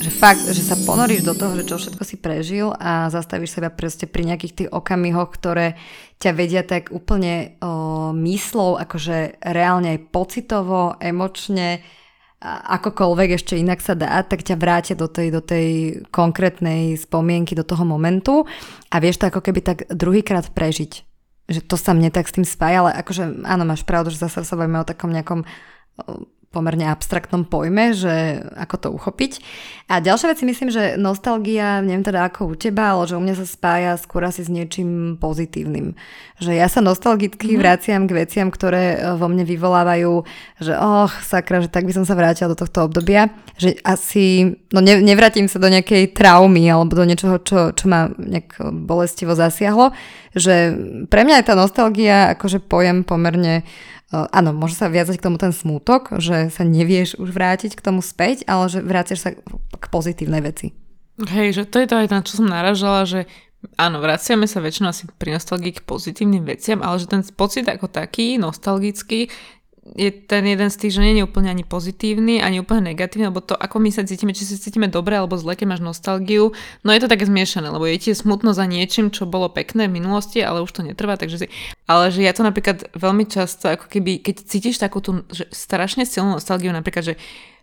že fakt, že sa ponoríš do toho, že čo všetko si prežil a zastavíš seba proste pri nejakých tých okamihoch, ktoré ťa vedia tak úplne o, myslou, akože reálne aj pocitovo, emočne, akokoľvek ešte inak sa dá, tak ťa vrátia do tej, do tej konkrétnej spomienky, do toho momentu a vieš to ako keby tak druhýkrát prežiť. Že to sa mne tak s tým spája, ale akože áno, máš pravdu, že zase sa bavíme o takom nejakom pomerne abstraktnom pojme, že ako to uchopiť. A ďalšia vec si myslím, že nostalgia, neviem teda ako u teba, ale že u mňa sa spája skôr asi s niečím pozitívnym. Že ja sa nostalgicky mm-hmm. vraciam k veciam, ktoré e, vo mne vyvolávajú, že och, sakra, že tak by som sa vrátila do tohto obdobia. Že asi, no ne, nevrátim sa do nejakej traumy alebo do niečoho, čo, čo ma nejak bolestivo zasiahlo. Že pre mňa je tá nostalgia akože pojem pomerne áno, môže sa viazať k tomu ten smútok, že sa nevieš už vrátiť k tomu späť, ale že vrátiš sa k pozitívnej veci. Hej, že to je to aj na čo som naražala, že áno, vraciame sa väčšinou asi pri nostalgii k pozitívnym veciam, ale že ten pocit ako taký, nostalgický, je ten jeden z tých, že nie je úplne ani pozitívny, ani úplne negatívny, lebo to, ako my sa cítime, či sa cítime dobre alebo zle, keď máš nostalgiu, no je to také zmiešané, lebo je ti smutno za niečím, čo bolo pekné v minulosti, ale už to netrvá, takže si... Ale že ja to napríklad veľmi často, ako keby, keď cítiš takú tú že strašne silnú nostalgiu, napríklad, že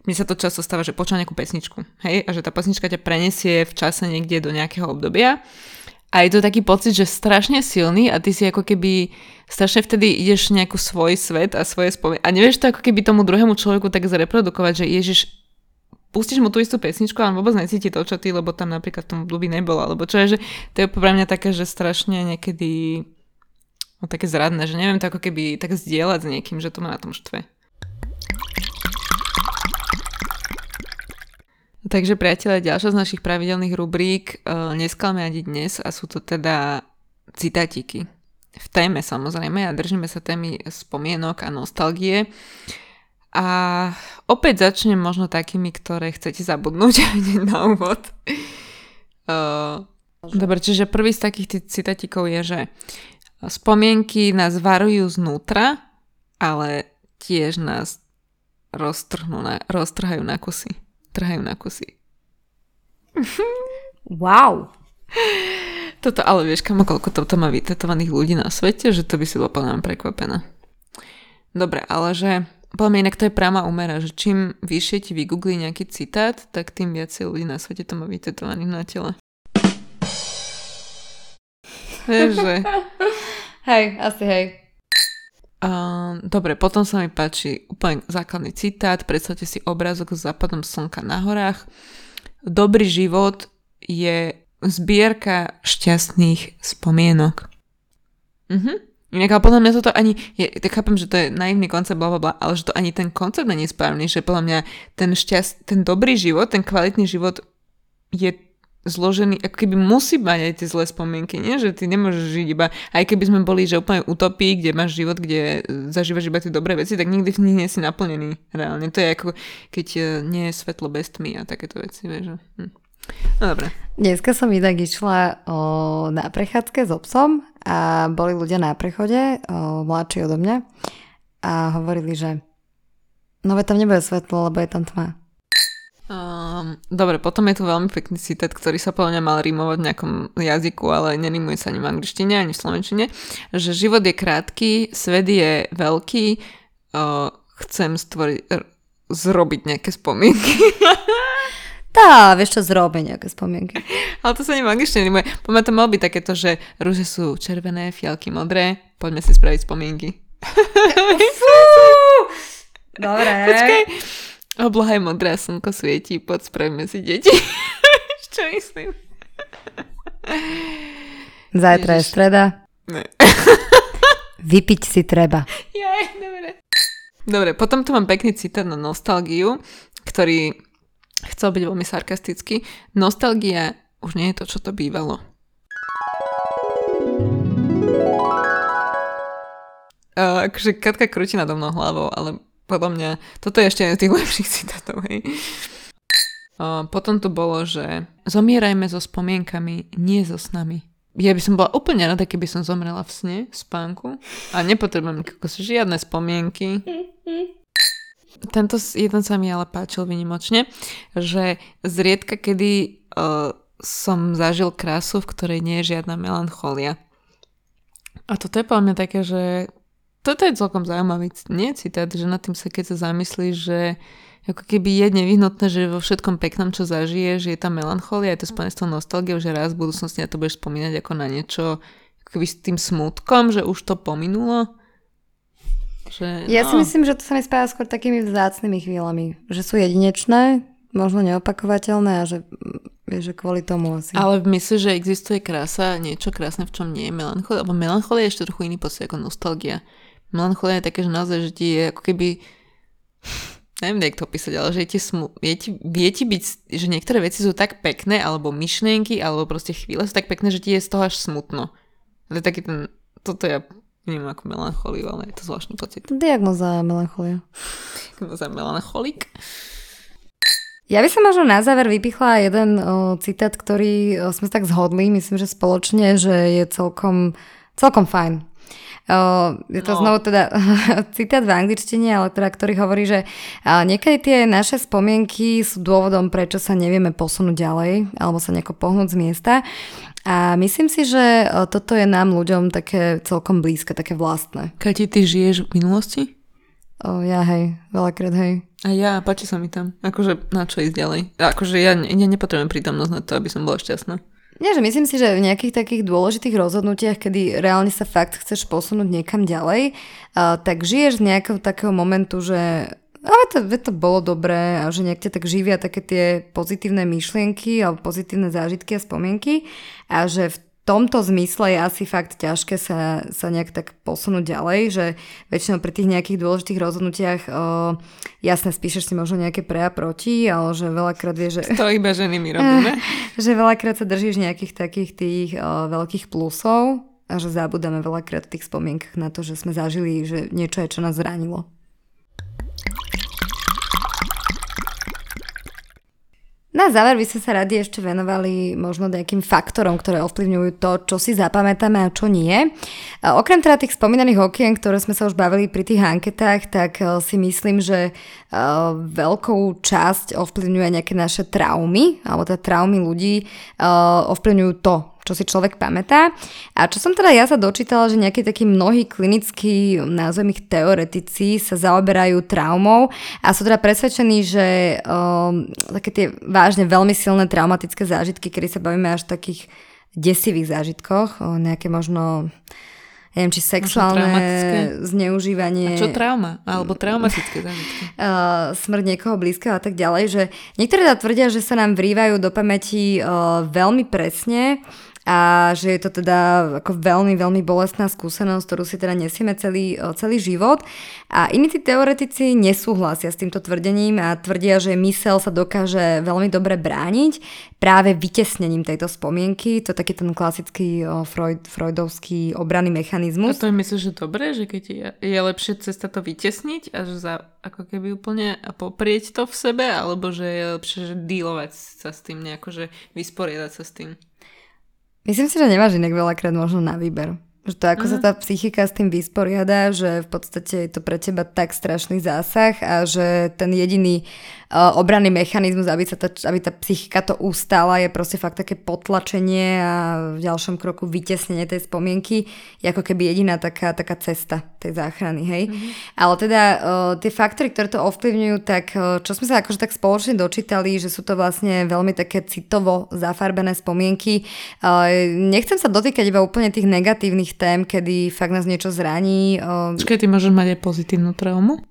mne sa to často stáva, že počúva nejakú pesničku, hej, a že tá pesnička ťa prenesie v čase niekde do nejakého obdobia a je to taký pocit, že strašne silný a ty si ako keby strašne vtedy ideš nejakú svoj svet a svoje spomienky. A nevieš to ako keby tomu druhému človeku tak zreprodukovať, že Ježiš, pustíš mu tú istú pesničku a on vôbec necíti to, čo ty, lebo tam napríklad v tom období nebolo. Alebo čo je, že to je pre mňa také, že strašne niekedy no, také zradné, že neviem to ako keby tak zdieľať s niekým, že to ma na tom štve. Takže priatelia, ďalšia z našich pravidelných rubrík uh, nesklame ani dnes a sú to teda citátiky. V téme samozrejme a držíme sa témy spomienok a nostalgie. A opäť začnem možno takými, ktoré chcete zabudnúť na úvod. Uh, dobre, čiže prvý z takých tých citatikov je, že spomienky nás varujú znútra, ale tiež nás roztrhnú na, roztrhajú na kusy. Trhajú na kusy. Wow. Toto, ale vieš, kamo, koľko toto má vytetovaných ľudí na svete, že to by si bola plná prekvapená. Dobre, ale že podľa mňa inak to je práma umera, že čím vyššie ti vygooglí nejaký citát, tak tým viacej ľudí na svete to má vytetovaných na tele. Vieš, že... Hej, asi hej. Uh, dobre, potom sa mi páči úplne základný citát. Predstavte si obrázok s západom slnka na horách. Dobrý život je zbierka šťastných spomienok. Mhm. Inak, ale podľa mňa toto ani, je, tak chápem, že to je naivný koncept, bla, bla, ale že to ani ten koncept není správny, že podľa mňa ten šťast, ten dobrý život, ten kvalitný život je zložený, ako keby musí mať aj tie zlé spomienky, nie? Že ty nemôžeš žiť iba, aj keby sme boli, že úplne utopii, kde máš život, kde zažívaš iba tie dobré veci, tak nikdy v nich nie si naplnený reálne. To je ako, keď e, nie je svetlo bez tmy a takéto veci, vieš. Hm. No dobre. Dneska som inak išla o, na prechádzke s obsom a boli ľudia na prechode, o, mladší odo mňa a hovorili, že no veď tam nebude svetlo, lebo je tam tma. Um, dobre, potom je tu veľmi pekný citát, ktorý sa podľa mňa mal rímovať v nejakom jazyku, ale nerímuje sa ani v angličtine, ani v slovenčine, že život je krátky, svet je veľký, uh, chcem stvoriť, zrobiť nejaké spomienky. Tá, vieš čo, zrobiť nejaké spomienky. ale to sa v angličtine rímuje. Poďme to malo byť takéto, že rúže sú červené, fialky modré, poďme si spraviť spomienky. Dobre. Počkaj. Obloha je modrá, slnko svieti, poď spravíme si deti. Čo myslím? Zajtra je Ježiš. streda. Ne. Vypiť si treba. Jaj, dobre. Dobre, potom tu mám pekný citát na nostalgiu, ktorý chcel byť veľmi sarkastický. Nostalgia už nie je to, čo to bývalo. Uh, akože Katka krúti nado mnou hlavou, ale podľa mňa toto je ešte jeden z tých lepších citátov, hej. Uh, potom tu bolo, že zomierajme so spomienkami, nie so snami. Ja by som bola úplne rada, keby som zomrela v sne, v spánku a nepotrebujem žiadne spomienky. Tento jeden sa mi ale páčil vynimočne, že zriedka kedy uh, som zažil krásu, v ktorej nie je žiadna melancholia. A toto je podľa mňa také, že toto je celkom zaujímavý nie citát, že nad tým sa keď sa zamyslíš, že ako keby je nevyhnutné, že vo všetkom peknom, čo zažiješ, je tá melancholia, je to spojené s tou nostalgiou, že raz v budúcnosti na to budeš spomínať ako na niečo, ako keby s tým smutkom, že už to pominulo. Že, Ja si no. myslím, že to sa mi spája skôr takými vzácnymi chvíľami. Že sú jedinečné, možno neopakovateľné a že, mm, že kvôli tomu asi. Ale myslíš, že existuje krása, niečo krásne, v čom nie je melancholia? Lebo melancholia je ešte trochu iný pocit ako nostalgia. Melancholia je také, že naozaj, že ti je ako keby neviem, jak to opísať, ale že je ti, smu, je ti, vie ti byť, že niektoré veci sú tak pekné, alebo myšlienky, alebo proste chvíle sú tak pekné, že ti je z toho až smutno. To je taký ten, toto ja vnímam ako melancholiu, ale je to zvláštny pocit. Diagnoza melancholia. Za melancholik. Ja by som možno na záver vypichla jeden o, citát, ktorý o, sme tak zhodli, myslím, že spoločne, že je celkom, celkom fajn. O, je to no. znovu teda citát v angličtine, ale teda, ktorý hovorí, že a, niekedy tie naše spomienky sú dôvodom, prečo sa nevieme posunúť ďalej alebo sa nejako pohnúť z miesta. A myslím si, že o, toto je nám ľuďom také celkom blízke, také vlastné. Kati, ty žiješ v minulosti? O, ja hej, veľakrát hej. A ja, páči sa mi tam. Akože na čo ísť ďalej? Akože ja, ja nepotrebujem prítomnosť na to, aby som bola šťastná. Nie, že myslím si, že v nejakých takých dôležitých rozhodnutiach, kedy reálne sa fakt chceš posunúť niekam ďalej, tak žiješ z nejakého takého momentu, že ale to, to bolo dobré a že nejak ťa tak živia také tie pozitívne myšlienky alebo pozitívne zážitky a spomienky a že v tomto zmysle je asi fakt ťažké sa, sa nejak tak posunúť ďalej, že väčšinou pri tých nejakých dôležitých rozhodnutiach o, jasne spíšeš si možno nejaké pre a proti, ale že veľakrát vieš, že To iba ženy my robíme. že veľakrát sa držíš nejakých takých tých o, veľkých plusov a že zabudáme veľakrát v tých spomienkach na to, že sme zažili, že niečo je, čo nás zranilo. Na záver by sme sa radi ešte venovali možno nejakým faktorom, ktoré ovplyvňujú to, čo si zapamätáme a čo nie. Okrem teda tých spomínaných okien, ktoré sme sa už bavili pri tých anketách, tak e, si myslím, že e, veľkou časť ovplyvňuje nejaké naše traumy, alebo teda traumy ľudí e, ovplyvňujú to, čo si človek pamätá. A čo som teda ja sa dočítala, že nejakí takí mnohí klinickí, názvem ich teoretici, sa zaoberajú traumou a sú teda presvedčení, že um, také tie vážne veľmi silné traumatické zážitky, kedy sa bavíme až v takých desivých zážitkoch, o nejaké možno neviem, či sexuálne zneužívanie. A čo trauma? Alebo traumatické zážitky? Uh, smrť niekoho blízkeho a tak ďalej, že niektorí teda tvrdia, že sa nám vrývajú do pamäti uh, veľmi presne a že je to teda ako veľmi, veľmi bolestná skúsenosť, ktorú si teda nesieme celý, celý život. A iní tí teoretici nesúhlasia s týmto tvrdením a tvrdia, že mysel sa dokáže veľmi dobre brániť práve vytesnením tejto spomienky. To je taký ten klasický Freud, freudovský obranný mechanizmus. A to je myslíš, že dobre, že keď je, je lepšie cesta to vytesniť a že za, ako keby úplne poprieť to v sebe, alebo že je lepšie, že dealovať sa s tým nejako, že vysporiadať sa s tým? Myslím si, že nemáš inak veľakrát možno na výber. Že to ako uh-huh. sa mhm. tá psychika s tým vysporiada, že v podstate je to pre teba tak strašný zásah a že ten jediný uh, obranný mechanizmus, aby, sa tá, aby tá psychika to ustála, je proste fakt také potlačenie a v ďalšom kroku vytesnenie tej spomienky je ako keby jediná taká, taká cesta tej záchrany, hej. Uh-huh. Ale teda uh, tie faktory, ktoré to ovplyvňujú, tak uh, čo sme sa akože tak spoločne dočítali, že sú to vlastne veľmi také citovo zafarbené spomienky. Uh, nechcem sa dotýkať iba úplne tých negatívnych tých tém, kedy fakt nás niečo zraní. Počkaj, ty môžeš mať aj pozitívnu traumu?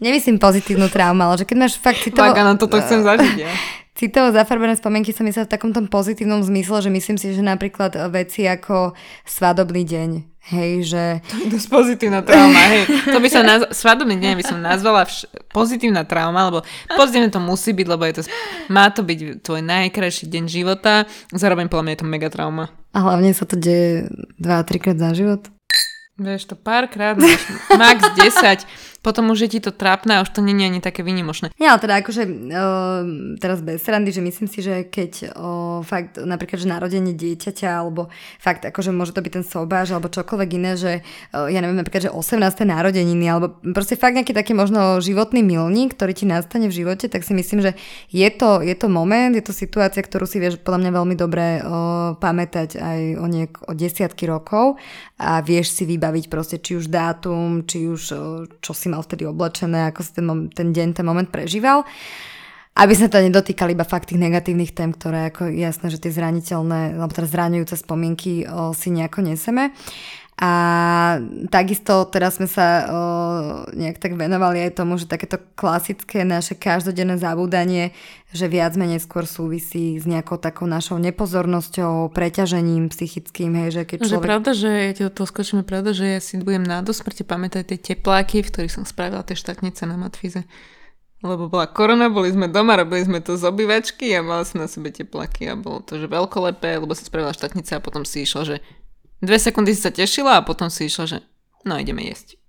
Nemyslím pozitívnu traumu, ale že keď máš fakt citovo... Tak, áno, toto chcem zažiť, ja. Citovo zafarbené spomienky som myslela v takom tom pozitívnom zmysle, že myslím si, že napríklad veci ako svadobný deň, hej, že... To je pozitívna trauma, hej. To by sa nazv... svadobný deň by som nazvala vš... pozitívna trauma, lebo pozitívne to musí byť, lebo je to... má to byť tvoj najkrajší deň života, zároveň podľa mňa je to mega trauma. A hlavne sa to deje 2-3 krát za život. Vieš to párkrát, max 10 potom už je ti to trápne a už to je ani také vynimočné. Nie, ale teda akože uh, teraz bez srandy, že myslím si, že keď uh, fakt napríklad, že narodenie dieťaťa alebo fakt akože môže to byť ten sobáž alebo čokoľvek iné, že uh, ja neviem, napríklad, že 18. narodeniny alebo proste fakt nejaký taký možno životný milník, ktorý ti nastane v živote, tak si myslím, že je to, je to moment, je to situácia, ktorú si vieš podľa mňa veľmi dobre uh, pamätať aj o, niek- o desiatky rokov a vieš si vybaviť proste či už dátum, či už uh, čo si mal vtedy oblečené, ako si ten, mom- ten deň, ten moment prežíval. Aby sa to nedotýkali iba fakt tých negatívnych tém, ktoré ako jasné, že tie zraniteľné, alebo teda zraňujúce spomienky o, si nejako neseme. A takisto teraz sme sa o, nejak tak venovali aj tomu, že takéto klasické naše každodenné zabúdanie, že viac menej skôr súvisí s nejakou takou našou nepozornosťou, preťažením psychickým, hej, že keď človek... Že pravda, že ja ti to skočíme, pravda, že ja si budem na dosmrti pamätať tie tepláky, v ktorých som spravila tie štátnice na Matfize. Lebo bola korona, boli sme doma, robili sme to z obývačky a mala som na sebe tepláky a bolo to, že veľkolepé, lebo som spravila štátnice a potom si išla, že Dve sekundy si sa tešila a potom si išla, že no ideme jesť.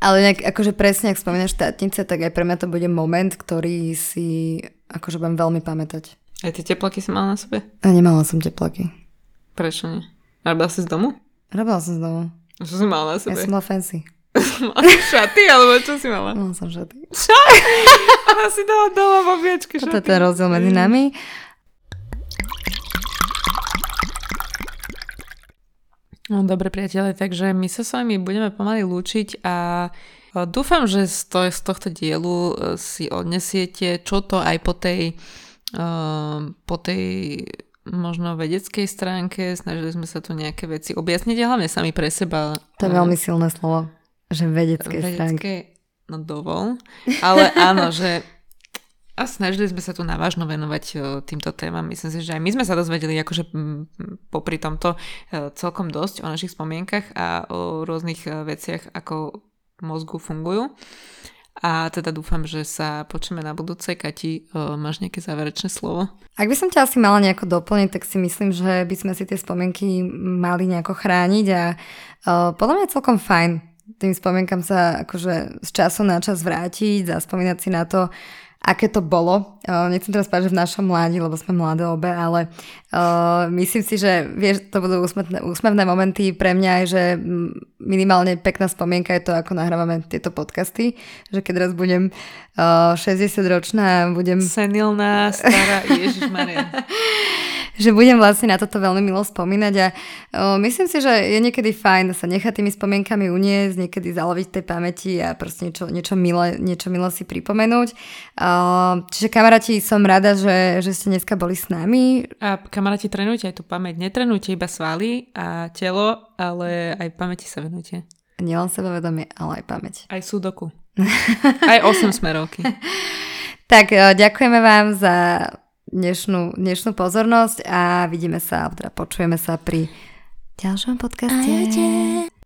Ale nejak, akože presne, ak spomínaš štátnice, tak aj pre mňa to bude moment, ktorý si akože budem veľmi pamätať. Aj tie teplaky si mala na sebe? A nemala som teplaky. Prečo nie? Robila si z domu? Robila som z domu. Čo si mala na sebe? Ja som mala fancy. mala šaty, alebo čo si mala? Mala som šaty. Čo? Ona si dala doma v obiečky šaty. Toto je ten rozdiel medzi nami. No dobre priateľe, takže my sa s vami budeme pomaly lúčiť a dúfam, že z, to, z tohto dielu e, si odnesiete čo to aj po tej, uh, po tej možno vedeckej stránke, snažili sme sa tu nejaké veci objasniť a hlavne sami pre seba. To je veľmi silné slovo, že vedeckej, vedeckej stránke. No dovol. Ale áno, že a snažili sme sa tu navážno venovať e, týmto témam. Myslím si, že aj my sme sa dozvedeli akože popri tomto e, celkom dosť o našich spomienkach a o rôznych e, veciach, ako mozgu fungujú. A teda dúfam, že sa počujeme na budúce. Kati, máš nejaké záverečné slovo? Ak by som ťa asi mala nejako doplniť, tak si myslím, že by sme si tie spomienky mali nejako chrániť a podľa mňa je celkom fajn tým spomienkam sa akože z času na čas vrátiť, zaspomínať si na to, aké to bolo. Uh, nechcem teraz povedať, že v našom mladí, lebo sme mladé obe, ale uh, myslím si, že vieš, to budú úsmevné, úsmevné momenty pre mňa aj, že minimálne pekná spomienka je to, ako nahrávame tieto podcasty, že keď raz budem uh, 60 ročná budem... Senilná, stará, Maria. že budem vlastne na toto veľmi milo spomínať a uh, myslím si, že je niekedy fajn sa nechať tými spomienkami uniesť, niekedy zaloviť tej pamäti a proste niečo, niečo, milé, niečo milé si pripomenúť. Uh, čiže kamaráti, som rada, že, že ste dneska boli s nami. A kamaráti, trénujte aj tú pamäť. Netrenujte iba svaly a telo, ale aj pamäti sa venujte. Nielen sebavedomie, ale aj pamäť. Aj súdoku. aj 8 smerovky. tak ďakujeme vám za dnešnú, dnešnú pozornosť a vidíme sa, teda počujeme sa pri ďalšom podcaste. Ajde.